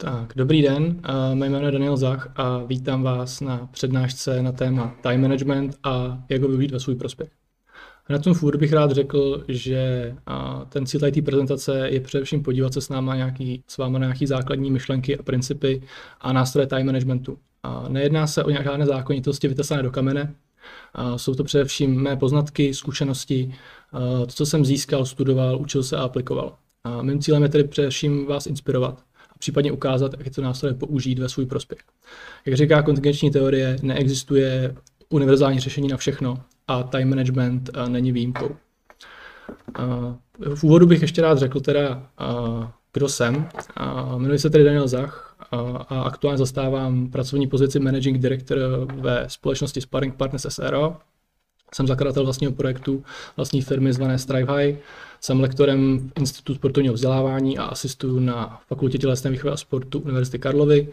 Tak, dobrý den, mé jméno je Daniel Zach a vítám vás na přednášce na téma time management a jak ho využít ve svůj prospěch. Na tom furt bych rád řekl, že ten cíl té prezentace je především podívat se s, náma nějaký, s váma na nějaké základní myšlenky a principy a nástroje time managementu. A nejedná se o nějaké zákonitosti vytesané do kamene, a jsou to především mé poznatky, zkušenosti, to, co jsem získal, studoval, učil se a aplikoval. A mým cílem je tedy především vás inspirovat případně ukázat, jak to nástroje použít ve svůj prospěch. Jak říká kontingenční teorie, neexistuje univerzální řešení na všechno a time management není výjimkou. V úvodu bych ještě rád řekl teda, kdo jsem. Jmenuji se tedy Daniel Zach a aktuálně zastávám pracovní pozici Managing Director ve společnosti Sparring Partners SRO. Jsem zakladatel vlastního projektu vlastní firmy zvané Strive High. Jsem lektorem v Institutu sportovního vzdělávání a asistuju na Fakultě tělesné výchovy a sportu Univerzity Karlovy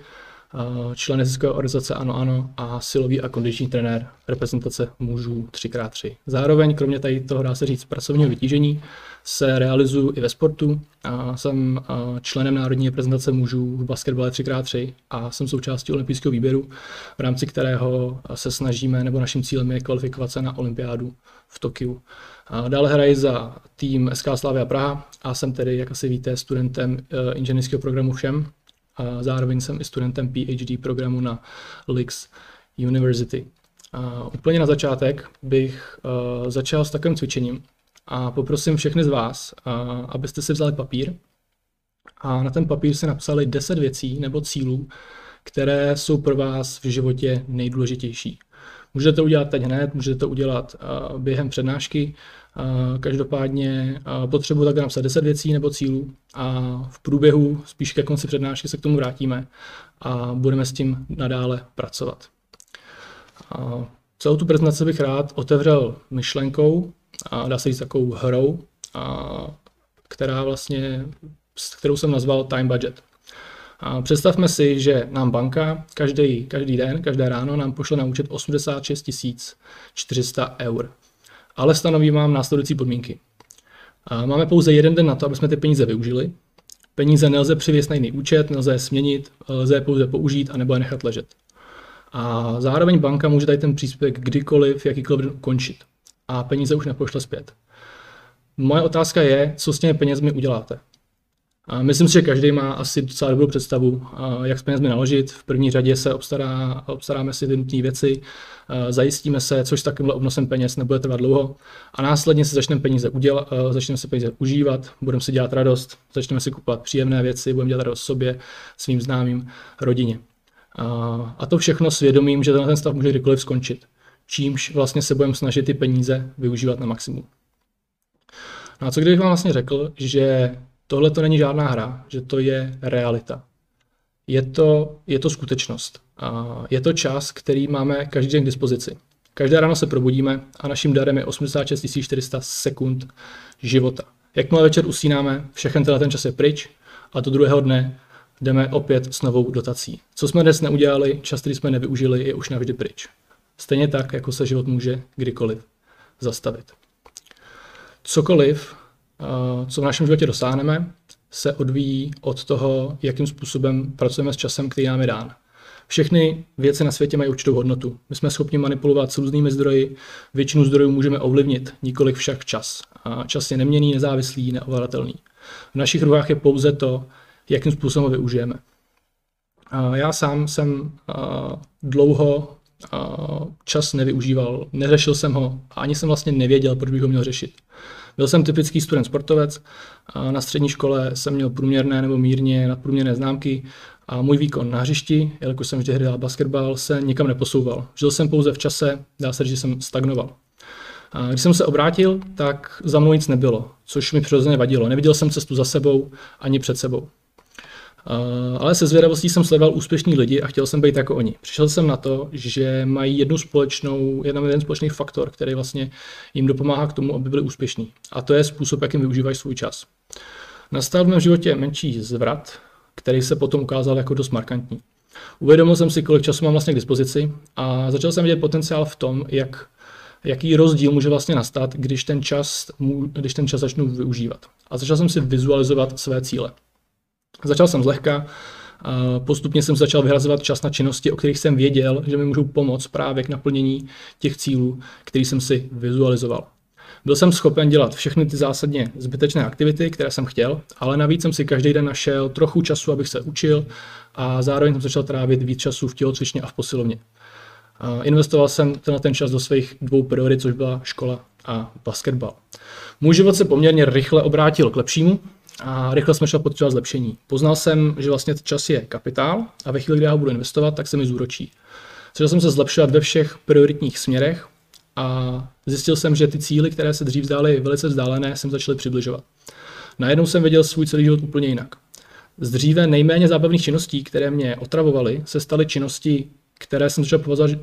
člen neziskové organizace Ano Ano a silový a kondiční trenér reprezentace mužů 3x3. Zároveň, kromě tady toho dá se říct pracovního vytížení, se realizuju i ve sportu. A jsem členem národní reprezentace mužů v basketbale 3x3 a jsem součástí olympijského výběru, v rámci kterého se snažíme, nebo naším cílem je kvalifikovat se na olympiádu v Tokiu. A dále hraji za tým SK Slavia Praha a jsem tedy, jak asi víte, studentem e, inženýrského programu všem, a zároveň jsem i studentem PhD programu na Lix University. A úplně na začátek bych uh, začal s takovým cvičením a poprosím všechny z vás, abyste si vzali papír a na ten papír si napsali 10 věcí nebo cílů, které jsou pro vás v životě nejdůležitější. Můžete to udělat teď hned, můžete to udělat během přednášky, Každopádně potřebuji tak napsat 10 věcí nebo cílů a v průběhu, spíš ke konci přednášky se k tomu vrátíme a budeme s tím nadále pracovat. Celou tu prezentaci bych rád otevřel myšlenkou a dá se říct takovou hrou, a která vlastně, kterou jsem nazval time budget. A představme si, že nám banka každý, každý den, každé ráno nám pošle na účet 86 400 eur ale stanoví vám následující podmínky. A máme pouze jeden den na to, aby jsme ty peníze využili. Peníze nelze přivěst na jiný účet, nelze je směnit, lze je pouze použít a nebo je nechat ležet. A zároveň banka může tady ten příspěvek kdykoliv, jakýkoliv den ukončit. A peníze už nepošle zpět. Moje otázka je, co s těmi penězmi uděláte. A myslím si, že každý má asi docela dobrou představu, jak s penězmi naložit. V první řadě se obstará, obstaráme si ty nutné věci, zajistíme se, což s takovýmhle obnosem peněz nebude trvat dlouho. A následně si začneme peníze udělat, začneme si peníze užívat, budeme si dělat radost, začneme si kupovat příjemné věci, budeme dělat radost sobě, svým známým, rodině. A to všechno svědomím, že ten stav může kdykoliv skončit. Čímž vlastně se budeme snažit ty peníze využívat na maximum. No a co kdybych vám vlastně řekl, že tohle to není žádná hra, že to je realita. Je to, je to skutečnost. A je to čas, který máme každý den k dispozici. Každé ráno se probudíme a naším darem je 86 400 sekund života. Jakmile večer usínáme, všechen ten čas je pryč a do druhého dne jdeme opět s novou dotací. Co jsme dnes neudělali, čas, který jsme nevyužili, je už navždy pryč. Stejně tak, jako se život může kdykoliv zastavit. Cokoliv, co v našem životě dosáhneme, se odvíjí od toho, jakým způsobem pracujeme s časem, který nám je dán. Všechny věci na světě mají určitou hodnotu. My jsme schopni manipulovat s různými zdroji, většinu zdrojů můžeme ovlivnit, nikoliv však čas. A čas je neměný, nezávislý, neovladatelný. V našich rukách je pouze to, jakým způsobem ho využijeme. A já sám jsem dlouho čas nevyužíval, neřešil jsem ho a ani jsem vlastně nevěděl, proč bych ho měl řešit. Byl jsem typický student sportovec, na střední škole jsem měl průměrné nebo mírně nadprůměrné známky a můj výkon na hřišti, jelikož jsem vždy hrál basketbal, se nikam neposouval. Žil jsem pouze v čase, dá se říct, že jsem stagnoval. A když jsem se obrátil, tak za mnou nic nebylo, což mi přirozeně vadilo. Neviděl jsem cestu za sebou ani před sebou. Uh, ale se zvědavostí jsem sledoval úspěšní lidi a chtěl jsem být jako oni. Přišel jsem na to, že mají jednu společnou, jeden společný faktor, který vlastně jim dopomáhá k tomu, aby byli úspěšní. A to je způsob, jakým využívají svůj čas. Nastal v mém životě menší zvrat, který se potom ukázal jako dost markantní. Uvědomil jsem si, kolik času mám vlastně k dispozici a začal jsem vidět potenciál v tom, jak, jaký rozdíl může vlastně nastat, když ten, čas, když ten čas začnu využívat. A začal jsem si vizualizovat své cíle. Začal jsem zlehka, Postupně jsem začal vyhrazovat čas na činnosti, o kterých jsem věděl, že mi můžou pomoct právě k naplnění těch cílů, který jsem si vizualizoval. Byl jsem schopen dělat všechny ty zásadně zbytečné aktivity, které jsem chtěl, ale navíc jsem si každý den našel trochu času, abych se učil a zároveň jsem začal trávit víc času v tělocvičně a v posilovně. Investoval jsem na ten čas do svých dvou priorit, což byla škola a basketbal. Můj život se poměrně rychle obrátil k lepšímu a rychle jsme šli potřebovat zlepšení. Poznal jsem, že vlastně čas je kapitál a ve chvíli, kdy já ho budu investovat, tak se mi zúročí. Začal jsem se zlepšovat ve všech prioritních směrech a zjistil jsem, že ty cíly, které se dřív zdály velice vzdálené, jsem začal přibližovat. Najednou jsem viděl svůj celý život úplně jinak. Z dříve nejméně zábavných činností, které mě otravovaly, se staly činnosti, které jsem začal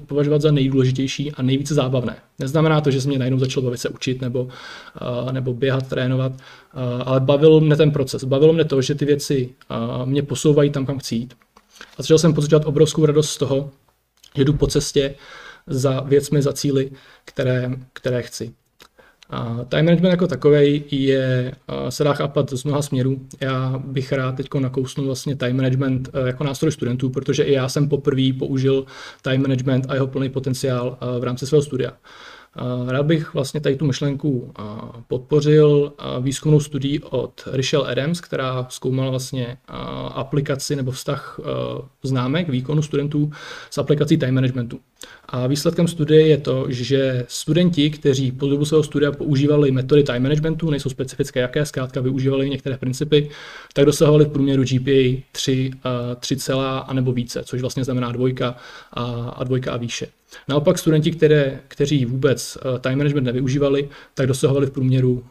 považovat za nejdůležitější a nejvíce zábavné. Neznamená to, že jsem mě najednou začal bavit se učit nebo, uh, nebo běhat, trénovat, uh, ale bavil mě ten proces. Bavilo mě to, že ty věci uh, mě posouvají tam, kam chci jít. A začal jsem pocitovat obrovskou radost z toho, že jdu po cestě za věcmi, za cíly, které, které chci. A time management jako takový je, se dá chápat z mnoha směrů. Já bych rád teď nakousnul vlastně time management e, jako nástroj studentů, protože i já jsem poprvé použil time management a jeho plný potenciál e, v rámci svého studia. Rád bych vlastně tady tu myšlenku podpořil výzkumnou studií od Richelle Adams, která zkoumala vlastně aplikaci nebo vztah známek výkonu studentů s aplikací time managementu. A výsledkem studie je to, že studenti, kteří po dobu svého studia používali metody time managementu, nejsou specifické jaké, zkrátka využívali některé principy, tak dosahovali v průměru GPA 3, 3 celá a nebo více, což vlastně znamená dvojka a, a dvojka a výše. Naopak studenti, které, kteří vůbec time management nevyužívali, tak dosahovali v průměru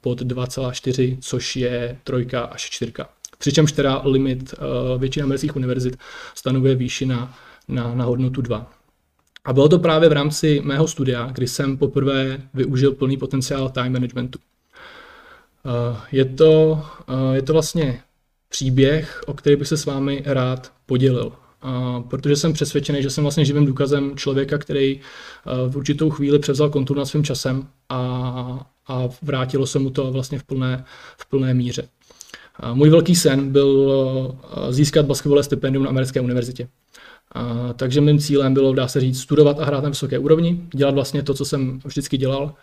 pod 2,4, což je trojka až čtyřka. Přičemž teda limit většina amerických univerzit stanovuje výši na, na, na hodnotu 2. A bylo to právě v rámci mého studia, kdy jsem poprvé využil plný potenciál time managementu. Eh, je to, eh, je to vlastně příběh, o který bych se s vámi rád podělil. Protože jsem přesvědčený, že jsem vlastně živým důkazem člověka, který uh, v určitou chvíli převzal kontrolu nad svým časem a, a vrátilo se mu to vlastně v plné, v plné míře. Můj velký sen byl získat basketbalové stipendium na americké univerzitě. A, takže mým cílem bylo, dá se říct, studovat a hrát na vysoké úrovni, dělat vlastně to, co jsem vždycky dělal.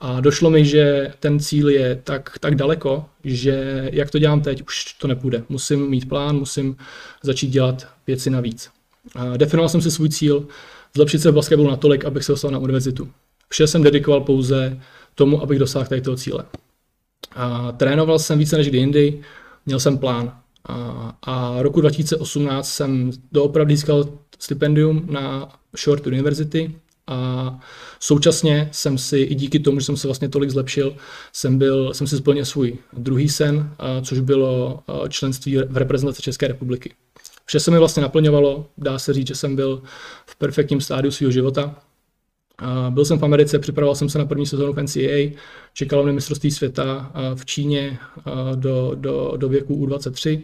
A došlo mi, že ten cíl je tak, tak daleko, že jak to dělám teď, už to nepůjde. Musím mít plán, musím začít dělat věci navíc. A definoval jsem si svůj cíl, zlepšit se v basketbalu natolik, abych se dostal na univerzitu. Vše jsem dedikoval pouze tomu, abych dosáhl tady toho cíle. A trénoval jsem více než kdy jindy, měl jsem plán. A, a roku 2018 jsem doopravdy získal stipendium na Short University a současně jsem si, i díky tomu, že jsem se vlastně tolik zlepšil, jsem, byl, jsem si splnil svůj druhý sen, což bylo členství v reprezentaci České republiky. Vše se mi vlastně naplňovalo, dá se říct, že jsem byl v perfektním stádiu svého života. Byl jsem v Americe, připravoval jsem se na první sezónu v NCAA, čekalo mě mistrovství světa v Číně do, do, do věku U23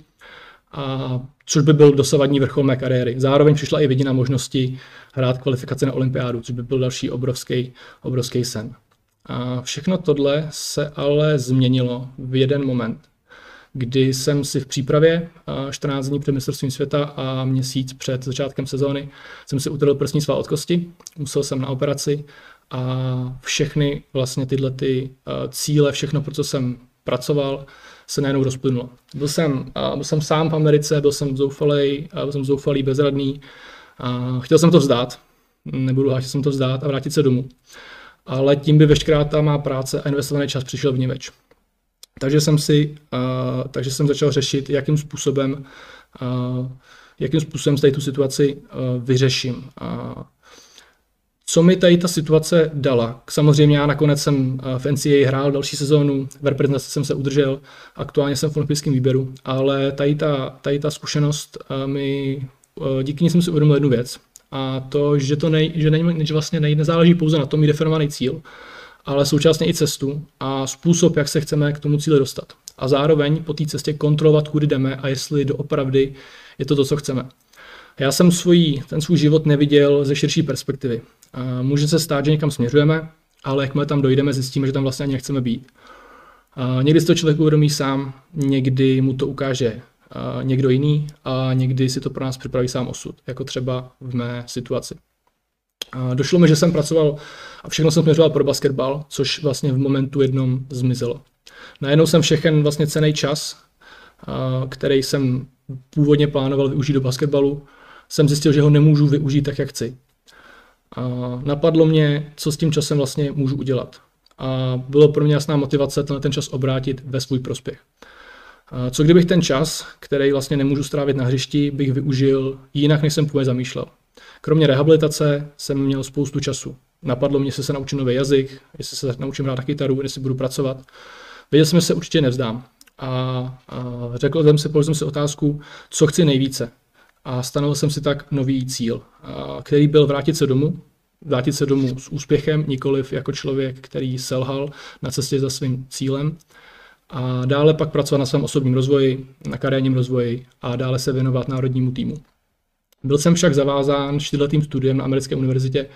a což by byl dosavadní vrchol mé kariéry. Zároveň přišla i vidina možnosti hrát kvalifikace na olympiádu, což by byl další obrovský, obrovský sen. A všechno tohle se ale změnilo v jeden moment, kdy jsem si v přípravě 14 dní před mistrovstvím světa a měsíc před začátkem sezóny jsem si utrhl prsní sval od kosti, musel jsem na operaci a všechny vlastně tyhle ty cíle, všechno, pro co jsem pracoval, se najednou rozplynulo. Byl jsem, byl jsem sám v Americe, byl jsem zoufalý, byl jsem zoufalý, bezradný. A chtěl jsem to vzdát, nebudu háčit, jsem to vzdát a vrátit se domů. Ale tím by veškerá ta má práce a investovaný čas přišel v več. Takže jsem si, uh, takže jsem začal řešit, jakým způsobem, uh, jakým způsobem tady tu situaci uh, vyřeším. Uh, co mi tady ta situace dala? Samozřejmě já nakonec jsem eh, v NCAA hrál další sezónu, v reprezentaci jsem se udržel, aktuálně jsem v olympijském výběru, ale tady ta, tady ta zkušenost eh, mi, eh, díky ní jsem si uvědomil jednu věc, a to, že to nej, že, nej, že vlastně nej, nezáleží pouze na tom mít definovaný cíl, ale současně i cestu a způsob, jak se chceme k tomu cíli dostat. A zároveň po té cestě kontrolovat, kudy jdeme a jestli doopravdy je to to, co chceme. Já jsem svůj, ten svůj život neviděl ze širší perspektivy. Může se stát, že někam směřujeme, ale jakmile tam dojdeme, zjistíme, že tam vlastně ani nechceme být. Někdy si to člověk uvědomí sám, někdy mu to ukáže někdo jiný a někdy si to pro nás připraví sám osud, jako třeba v mé situaci. Došlo mi, že jsem pracoval a všechno jsem směřoval pro basketbal, což vlastně v momentu jednom zmizelo. Najednou jsem všechen vlastně cený čas, který jsem původně plánoval využít do basketbalu, jsem zjistil, že ho nemůžu využít tak, jak chci. A napadlo mě, co s tím časem vlastně můžu udělat. A bylo pro mě jasná motivace tenhle ten čas obrátit ve svůj prospěch. A co kdybych ten čas, který vlastně nemůžu strávit na hřišti, bych využil jinak, než jsem původně zamýšlel. Kromě rehabilitace jsem měl spoustu času. Napadlo mě, jestli se naučím nový jazyk, jestli se naučím hrát na kytaru, jestli budu pracovat. Věděl jsem, že se určitě nevzdám. A, a řekl jsem si, položil jsem si otázku, co chci nejvíce. A stanovil jsem si tak nový cíl, který byl vrátit se domů, vrátit se domů s úspěchem, nikoliv jako člověk, který selhal na cestě za svým cílem. A dále pak pracovat na svém osobním rozvoji, na kariérním rozvoji a dále se věnovat národnímu týmu. Byl jsem však zavázán čtyřletým studiem na americké univerzitě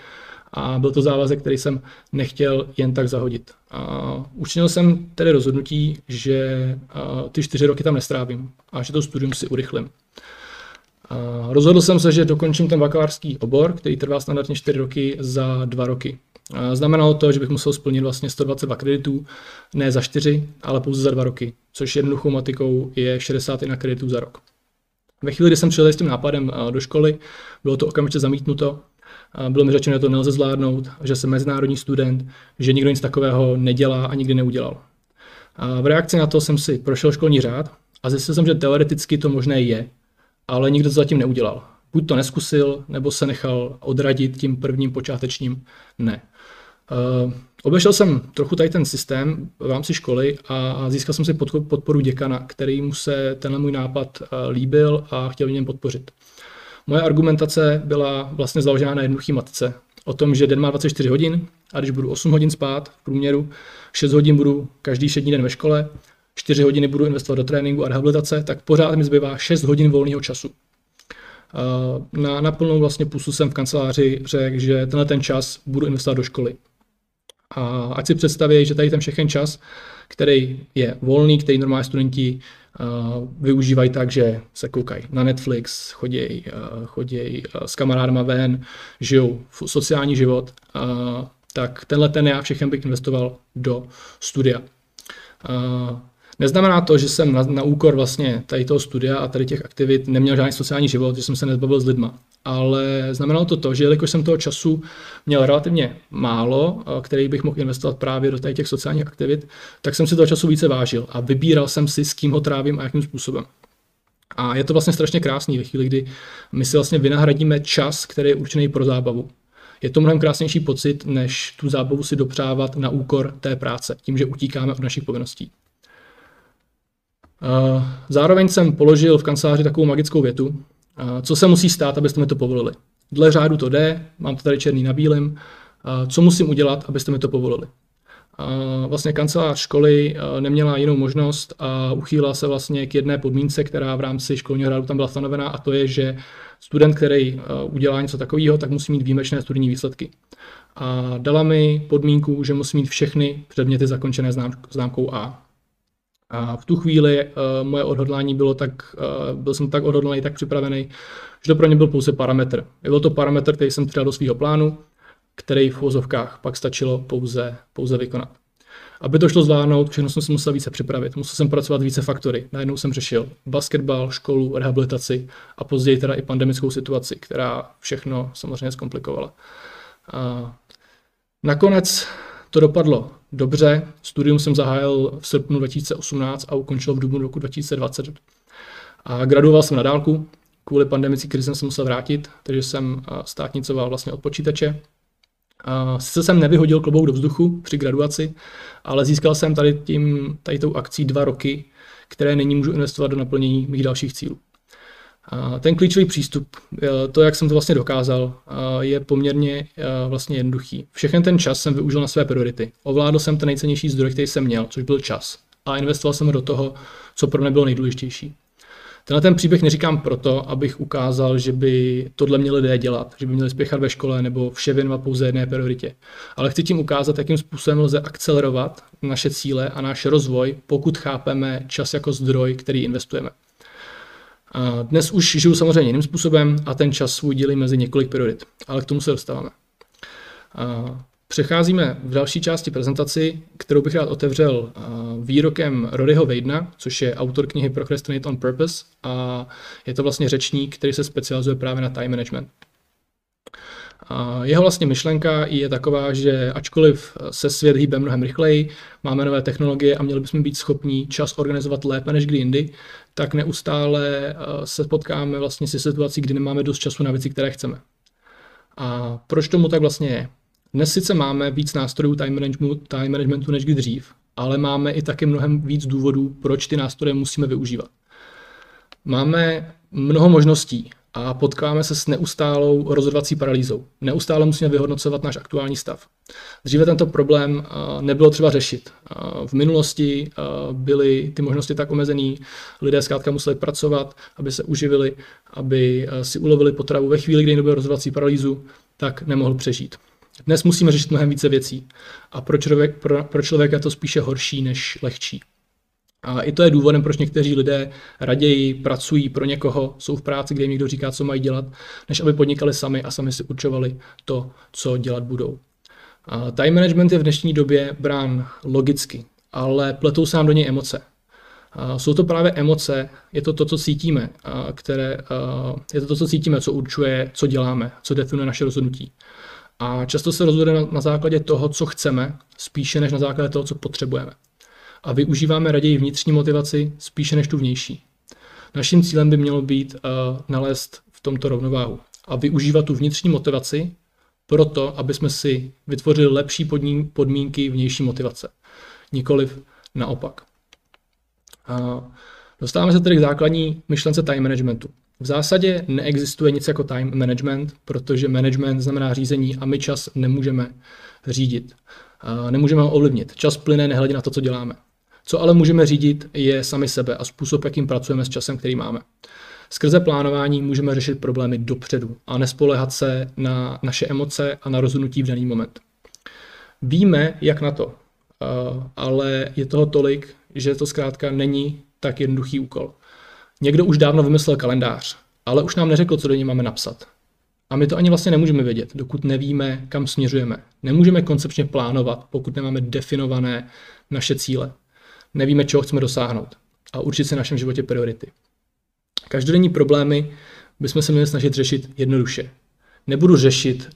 a byl to závazek, který jsem nechtěl jen tak zahodit. A učinil jsem tedy rozhodnutí, že ty čtyři roky tam nestrávím a že to studium si urychlím. Rozhodl jsem se, že dokončím ten bakalářský obor, který trvá standardně 4 roky, za 2 roky. Znamenalo to, že bych musel splnit vlastně 122 kreditů, ne za 4, ale pouze za 2 roky, což jednoduchou matikou je 61 kreditů za rok. Ve chvíli, kdy jsem přijel s tím nápadem do školy, bylo to okamžitě zamítnuto. Bylo mi řečeno, že to nelze zvládnout, že jsem mezinárodní student, že nikdo nic takového nedělá a nikdy neudělal. A v reakci na to jsem si prošel školní řád a zjistil jsem, že teoreticky to možné je, ale nikdo to zatím neudělal. Buď to neskusil, nebo se nechal odradit tím prvním počátečním ne. Uh, obešel jsem trochu tady ten systém v rámci školy a získal jsem si podporu děkana, který mu se tenhle můj nápad uh, líbil a chtěl mě podpořit. Moje argumentace byla vlastně založena na jednoduché matce. O tom, že den má 24 hodin a když budu 8 hodin spát v průměru, 6 hodin budu každý šední den ve škole, 4 hodiny budu investovat do tréninku a rehabilitace, tak pořád mi zbývá 6 hodin volného času. Na, na plnou vlastně pusu jsem v kanceláři řekl, že tenhle ten čas budu investovat do školy. A ať si představí, že tady ten všechen čas, který je volný, který normální studenti uh, využívají tak, že se koukají na Netflix, chodí, uh, chodí uh, s kamarádama ven, žijou sociální život, uh, tak tenhle ten já všechen bych investoval do studia. Uh, Neznamená to, že jsem na, na úkor vlastně tady toho studia a tady těch aktivit neměl žádný sociální život, že jsem se nezbavil s lidma. Ale znamenalo to to, že jelikož jsem toho času měl relativně málo, který bych mohl investovat právě do těch sociálních aktivit, tak jsem si toho času více vážil a vybíral jsem si, s kým ho trávím a jakým způsobem. A je to vlastně strašně krásný ve chvíli, kdy my si vlastně vynahradíme čas, který je určený pro zábavu. Je to mnohem krásnější pocit, než tu zábavu si dopřávat na úkor té práce, tím, že utíkáme od našich povinností. Zároveň jsem položil v kanceláři takovou magickou větu, co se musí stát, abyste mi to povolili. Dle řádu to jde, mám to tady černý na bílém, co musím udělat, abyste mi to povolili. Vlastně kancelář školy neměla jinou možnost a uchýlila se vlastně k jedné podmínce, která v rámci školního řádu tam byla stanovená a to je, že student, který udělá něco takového, tak musí mít výjimečné studijní výsledky. A dala mi podmínku, že musí mít všechny předměty zakončené známkou A. A v tu chvíli uh, moje odhodlání bylo tak, uh, byl jsem tak odhodlaný, tak připravený, že to pro mě byl pouze parametr. Byl to parametr, který jsem přidal do svého plánu, který v vozovkách pak stačilo pouze, pouze vykonat. Aby to šlo zvládnout, všechno jsem si musel více připravit. Musel jsem pracovat více faktory. Najednou jsem řešil basketbal, školu, rehabilitaci a později teda i pandemickou situaci, která všechno samozřejmě zkomplikovala. A nakonec to dopadlo dobře. Studium jsem zahájil v srpnu 2018 a ukončil v dubnu roku 2020. A graduoval jsem na dálku. Kvůli pandemické krizi jsem se musel vrátit, takže jsem státnicoval vlastně od počítače. Sice jsem nevyhodil klobouk do vzduchu při graduaci, ale získal jsem tady, tím, tady tou akcí dva roky, které nyní můžu investovat do naplnění mých dalších cílů. Ten klíčový přístup, eh, to, jak jsem to vlastně dokázal, eh, je poměrně eh, vlastně jednoduchý. Všechen ten čas jsem využil na své priority. Ovládl jsem ten nejcennější zdroj, který jsem měl, což byl čas. A investoval jsem do toho, co pro mě bylo nejdůležitější. Tenhle ten příběh neříkám proto, abych ukázal, že by tohle měli lidé dělat, že by měli spěchat ve škole nebo vše věnovat pouze jedné prioritě. Ale chci tím ukázat, jakým způsobem lze akcelerovat naše cíle a náš rozvoj, pokud chápeme čas jako zdroj, který investujeme. Dnes už žiju samozřejmě jiným způsobem a ten čas svůj dělí mezi několik priorit, ale k tomu se dostáváme. Přecházíme v další části prezentaci, kterou bych rád otevřel výrokem Roryho Weidna, což je autor knihy Procrastinate on Purpose a je to vlastně řečník, který se specializuje právě na time management. Jeho vlastně myšlenka je taková, že ačkoliv se svět hýbe mnohem rychleji, máme nové technologie a měli bychom být schopni čas organizovat lépe než kdy jindy, tak neustále eh, se potkáme vlastně si situací, kdy nemáme dost času na věci, které chceme. A proč tomu tak vlastně je? Dnes sice máme víc nástrojů time managementu, time managementu než kdy dřív, ale máme i taky mnohem víc důvodů, proč ty nástroje musíme využívat. Máme mnoho možností a potkáme se s neustálou rozhodovací paralýzou. Neustále musíme vyhodnocovat náš aktuální stav. Dříve tento problém nebylo třeba řešit. V minulosti byly ty možnosti tak omezený, lidé zkrátka museli pracovat, aby se uživili, aby si ulovili potravu. Ve chvíli, kdy nebyl rozhodovací paralýzu, tak nemohl přežít. Dnes musíme řešit mnohem více věcí a pro, pro, pro člověka je to spíše horší než lehčí. A i to je důvodem, proč někteří lidé raději pracují pro někoho, jsou v práci, kde jim někdo říká, co mají dělat, než aby podnikali sami a sami si určovali to, co dělat budou. A time management je v dnešní době brán logicky, ale pletou se nám do něj emoce. A jsou to právě emoce, je to to, co cítíme, které, je to to, co cítíme, co určuje, co děláme, co definuje naše rozhodnutí. A často se rozhoduje na, na základě toho, co chceme, spíše než na základě toho, co potřebujeme. A využíváme raději vnitřní motivaci spíše než tu vnější. Naším cílem by mělo být uh, nalézt v tomto rovnováhu a využívat tu vnitřní motivaci proto, aby jsme si vytvořili lepší podmínky vnější motivace. Nikoliv naopak. Uh, dostáváme se tedy k základní myšlence time managementu. V zásadě neexistuje nic jako time management, protože management znamená řízení a my čas nemůžeme řídit. Nemůžeme ho ovlivnit. Čas plyne nehledě na to, co děláme. Co ale můžeme řídit, je sami sebe a způsob, jakým pracujeme s časem, který máme. Skrze plánování můžeme řešit problémy dopředu a nespolehat se na naše emoce a na rozhodnutí v daný moment. Víme, jak na to, ale je toho tolik, že to zkrátka není tak jednoduchý úkol. Někdo už dávno vymyslel kalendář, ale už nám neřekl, co do něj máme napsat. A my to ani vlastně nemůžeme vědět, dokud nevíme, kam směřujeme. Nemůžeme koncepčně plánovat, pokud nemáme definované naše cíle. Nevíme, čeho chceme dosáhnout a určit si v našem životě priority. Každodenní problémy bychom se měli snažit řešit jednoduše. Nebudu řešit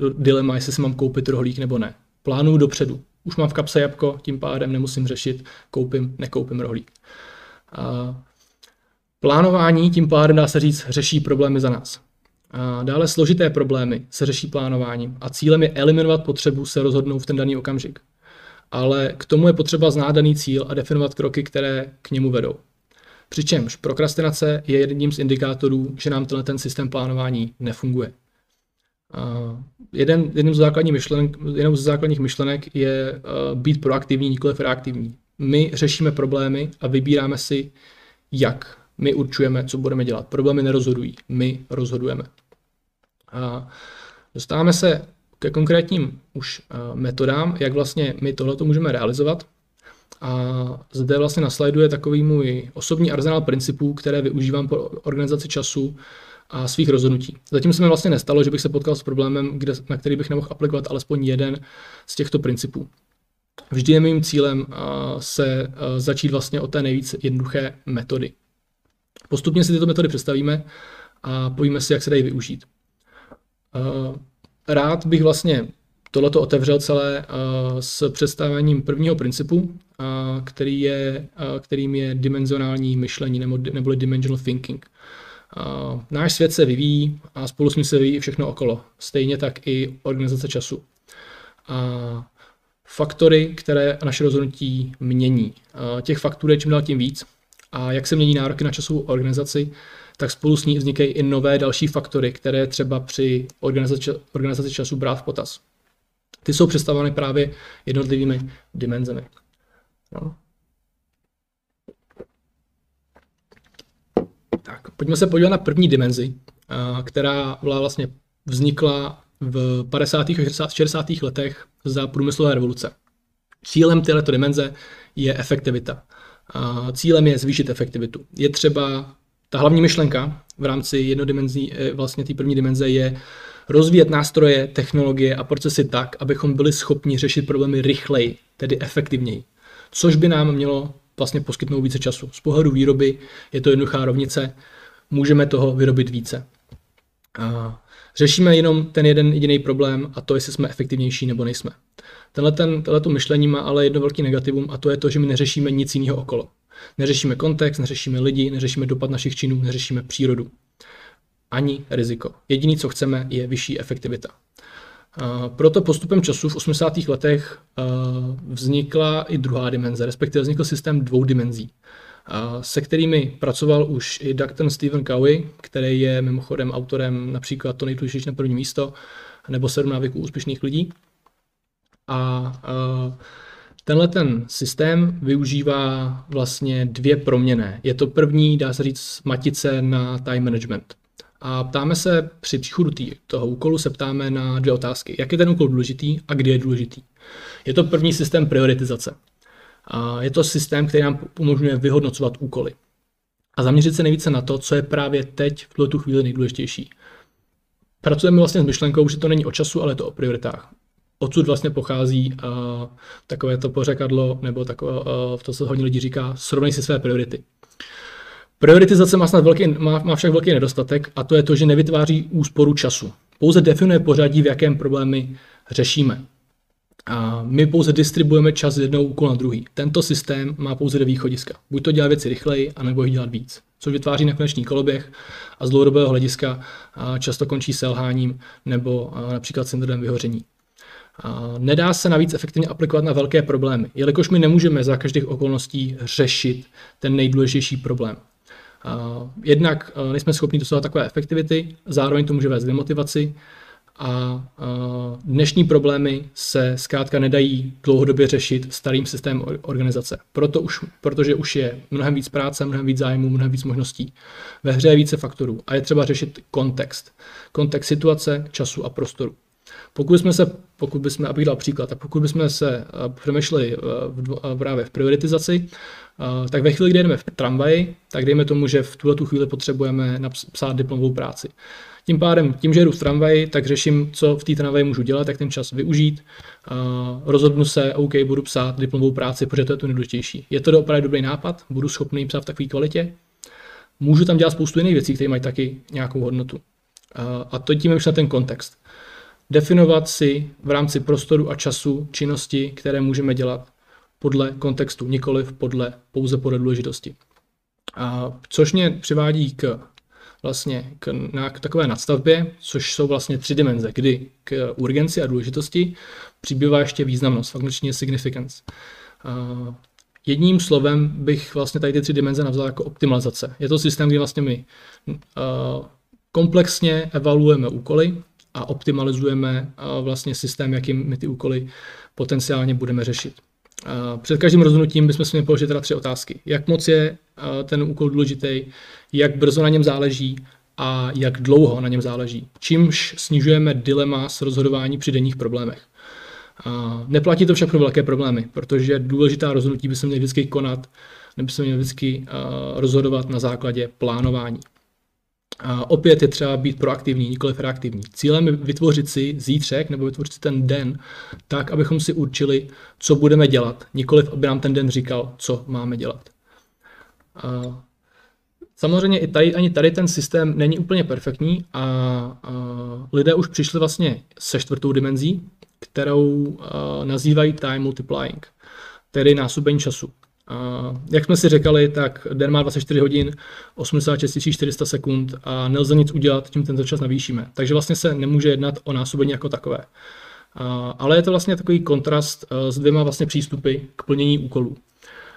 uh, dilema, jestli si mám koupit rohlík nebo ne. Plánuju dopředu. Už mám v kapse jabko, tím pádem nemusím řešit, koupím, nekoupím rohlík. Uh, Plánování tím pádem dá se říct řeší problémy za nás. A dále složité problémy se řeší plánováním a cílem je eliminovat potřebu se rozhodnout v ten daný okamžik. Ale k tomu je potřeba znát daný cíl a definovat kroky, které k němu vedou. Přičemž prokrastinace je jedním z indikátorů, že nám tenhle ten systém plánování nefunguje. A jeden, jedním z základních myšlenek, jednou z základních myšlenek je uh, být proaktivní, nikoliv reaktivní. My řešíme problémy a vybíráme si, jak my určujeme, co budeme dělat. Problémy nerozhodují, my rozhodujeme. A dostáváme se ke konkrétním už eh, metodám, jak vlastně my tohle můžeme realizovat. A zde vlastně na slajdu je takový můj osobní arzenál principů, které využívám pro organizaci času a svých rozhodnutí. Zatím se mi vlastně nestalo, že bych se potkal s problémem, kde, na který bych nemohl aplikovat alespoň jeden z těchto principů. Vždy je mým cílem eh, se eh, začít vlastně od té nejvíc jednoduché metody. Postupně si tyto metody představíme a povíme si, jak se dají využít. Eh, rád bych vlastně tohleto otevřel celé eh, s představením prvního principu, eh, který je, kterým je dimenzionální myšlení nebo, neboli dimensional thinking. Náš svět se vyvíjí a spolu s ním se vyvíjí všechno okolo. Stejně tak i organizace času. A faktory, které naše rozhodnutí mění. Těch faktur je čím dál tím víc a jak se mění nároky na časovou organizaci, tak spolu s ní vznikají i nové další faktory, které třeba při organizaci, organizaci času brát v potaz. Ty jsou představovány právě jednotlivými dimenzemi. No. Tak, pojďme se podívat na první dimenzi, která vlastně vznikla v 50. a 60. letech za průmyslové revoluce. Cílem této dimenze je efektivita. Cílem je zvýšit efektivitu. Je třeba Ta hlavní myšlenka v rámci jednodimenzí, eh, vlastně té první dimenze je rozvíjet nástroje, technologie a procesy tak, abychom byli schopni řešit problémy rychleji, tedy efektivněji. Což by nám mělo vlastně poskytnout více času. Z pohledu výroby je to jednoduchá rovnice, můžeme toho vyrobit více. A řešíme jenom ten jeden jediný problém a to, jestli jsme efektivnější nebo nejsme. Tenhle, ten, myšlení má ale jedno velký negativum a to je to, že my neřešíme nic jiného okolo. Neřešíme kontext, neřešíme lidi, neřešíme dopad našich činů, neřešíme přírodu. Ani riziko. Jediné, co chceme, je vyšší efektivita. Proto postupem času v 80. letech vznikla i druhá dimenze, respektive vznikl systém dvou dimenzí, se kterými pracoval už i Dr. Stephen Covey, který je mimochodem autorem například To nejdůležitější na první místo, nebo sedm návyků úspěšných lidí. A tenhle ten systém využívá vlastně dvě proměny. Je to první, dá se říct, matice na time management. A ptáme se při příchodu tý, toho úkolu, se ptáme na dvě otázky. Jak je ten úkol důležitý a kdy je důležitý? Je to první systém prioritizace. A je to systém, který nám umožňuje vyhodnocovat úkoly. A zaměřit se nejvíce na to, co je právě teď v tuto chvíli nejdůležitější. Pracujeme vlastně s myšlenkou, že to není o času, ale to o prioritách. Odsud vlastně pochází uh, takové to pořekadlo, nebo takové, uh, to, co hodně lidí říká, srovnej si své priority. Prioritizace má, snad velký, má, má však velký nedostatek a to je to, že nevytváří úsporu času. Pouze definuje pořadí, v jakém problémy řešíme. A my pouze distribuujeme čas z jednoho úkolu na druhý. Tento systém má pouze dvě východiska. Buď to dělat věci rychleji, anebo jich dělat víc. Což vytváří nekonečný koloběh a z dlouhodobého hlediska často končí selháním nebo například syndromem vyhoření. A nedá se navíc efektivně aplikovat na velké problémy, jelikož my nemůžeme za každých okolností řešit ten nejdůležitější problém. Jednak nejsme schopni dosahovat takové efektivity, zároveň to může vést demotivaci a dnešní problémy se zkrátka nedají dlouhodobě řešit starým systémem organizace. Proto už, protože už je mnohem víc práce, mnohem víc zájmu, mnohem víc možností. Ve hře je více faktorů a je třeba řešit kontext. Kontext situace, času a prostoru. Pokud jsme se, pokud bychom, abych dal příklad, tak pokud bychom se přemýšleli v, právě v prioritizaci, tak ve chvíli, kdy jdeme v tramvaji, tak dejme tomu, že v tuhle tu chvíli potřebujeme napsat diplomovou práci. Tím pádem, tím, že jdu v tramvaji, tak řeším, co v té tramvaji můžu dělat, jak ten čas využít. rozhodnu se, OK, budu psát diplomovou práci, protože to je to nejdůležitější. Je to opravdu dobrý nápad, budu schopný psát v takové kvalitě. Můžu tam dělat spoustu jiných věcí, které mají taky nějakou hodnotu. A to tím už na ten kontext. Definovat si v rámci prostoru a času činnosti, které můžeme dělat podle kontextu, nikoliv podle, pouze podle důležitosti. A což mě přivádí k vlastně k, na, k takové nadstavbě, což jsou vlastně tři dimenze, kdy k urgenci a důležitosti přibývá ještě významnost, funkčně significance. A jedním slovem bych vlastně tady ty tři dimenze nazval jako optimalizace. Je to systém, kdy vlastně my komplexně evaluujeme úkoly a optimalizujeme vlastně systém, jakým my ty úkoly potenciálně budeme řešit. Před každým rozhodnutím bychom si měli položit teda tři otázky. Jak moc je ten úkol důležitý, jak brzo na něm záleží a jak dlouho na něm záleží. Čímž snižujeme dilema s rozhodování při denních problémech. Neplatí to však pro velké problémy, protože důležitá rozhodnutí by se měly vždycky konat, nebo se měly vždycky rozhodovat na základě plánování. A opět je třeba být proaktivní, nikoliv reaktivní. Cílem je vytvořit si zítřek nebo vytvořit si ten den tak, abychom si určili, co budeme dělat, nikoliv aby nám ten den říkal, co máme dělat. A samozřejmě i tady, ani tady ten systém není úplně perfektní a, a lidé už přišli vlastně se čtvrtou dimenzí, kterou a, nazývají time multiplying, tedy násobení času. A jak jsme si řekali, tak den má 24 hodin, 86 400 sekund a nelze nic udělat, tím tento čas navýšíme. Takže vlastně se nemůže jednat o násobení jako takové. A, ale je to vlastně takový kontrast s dvěma vlastně přístupy k plnění úkolů.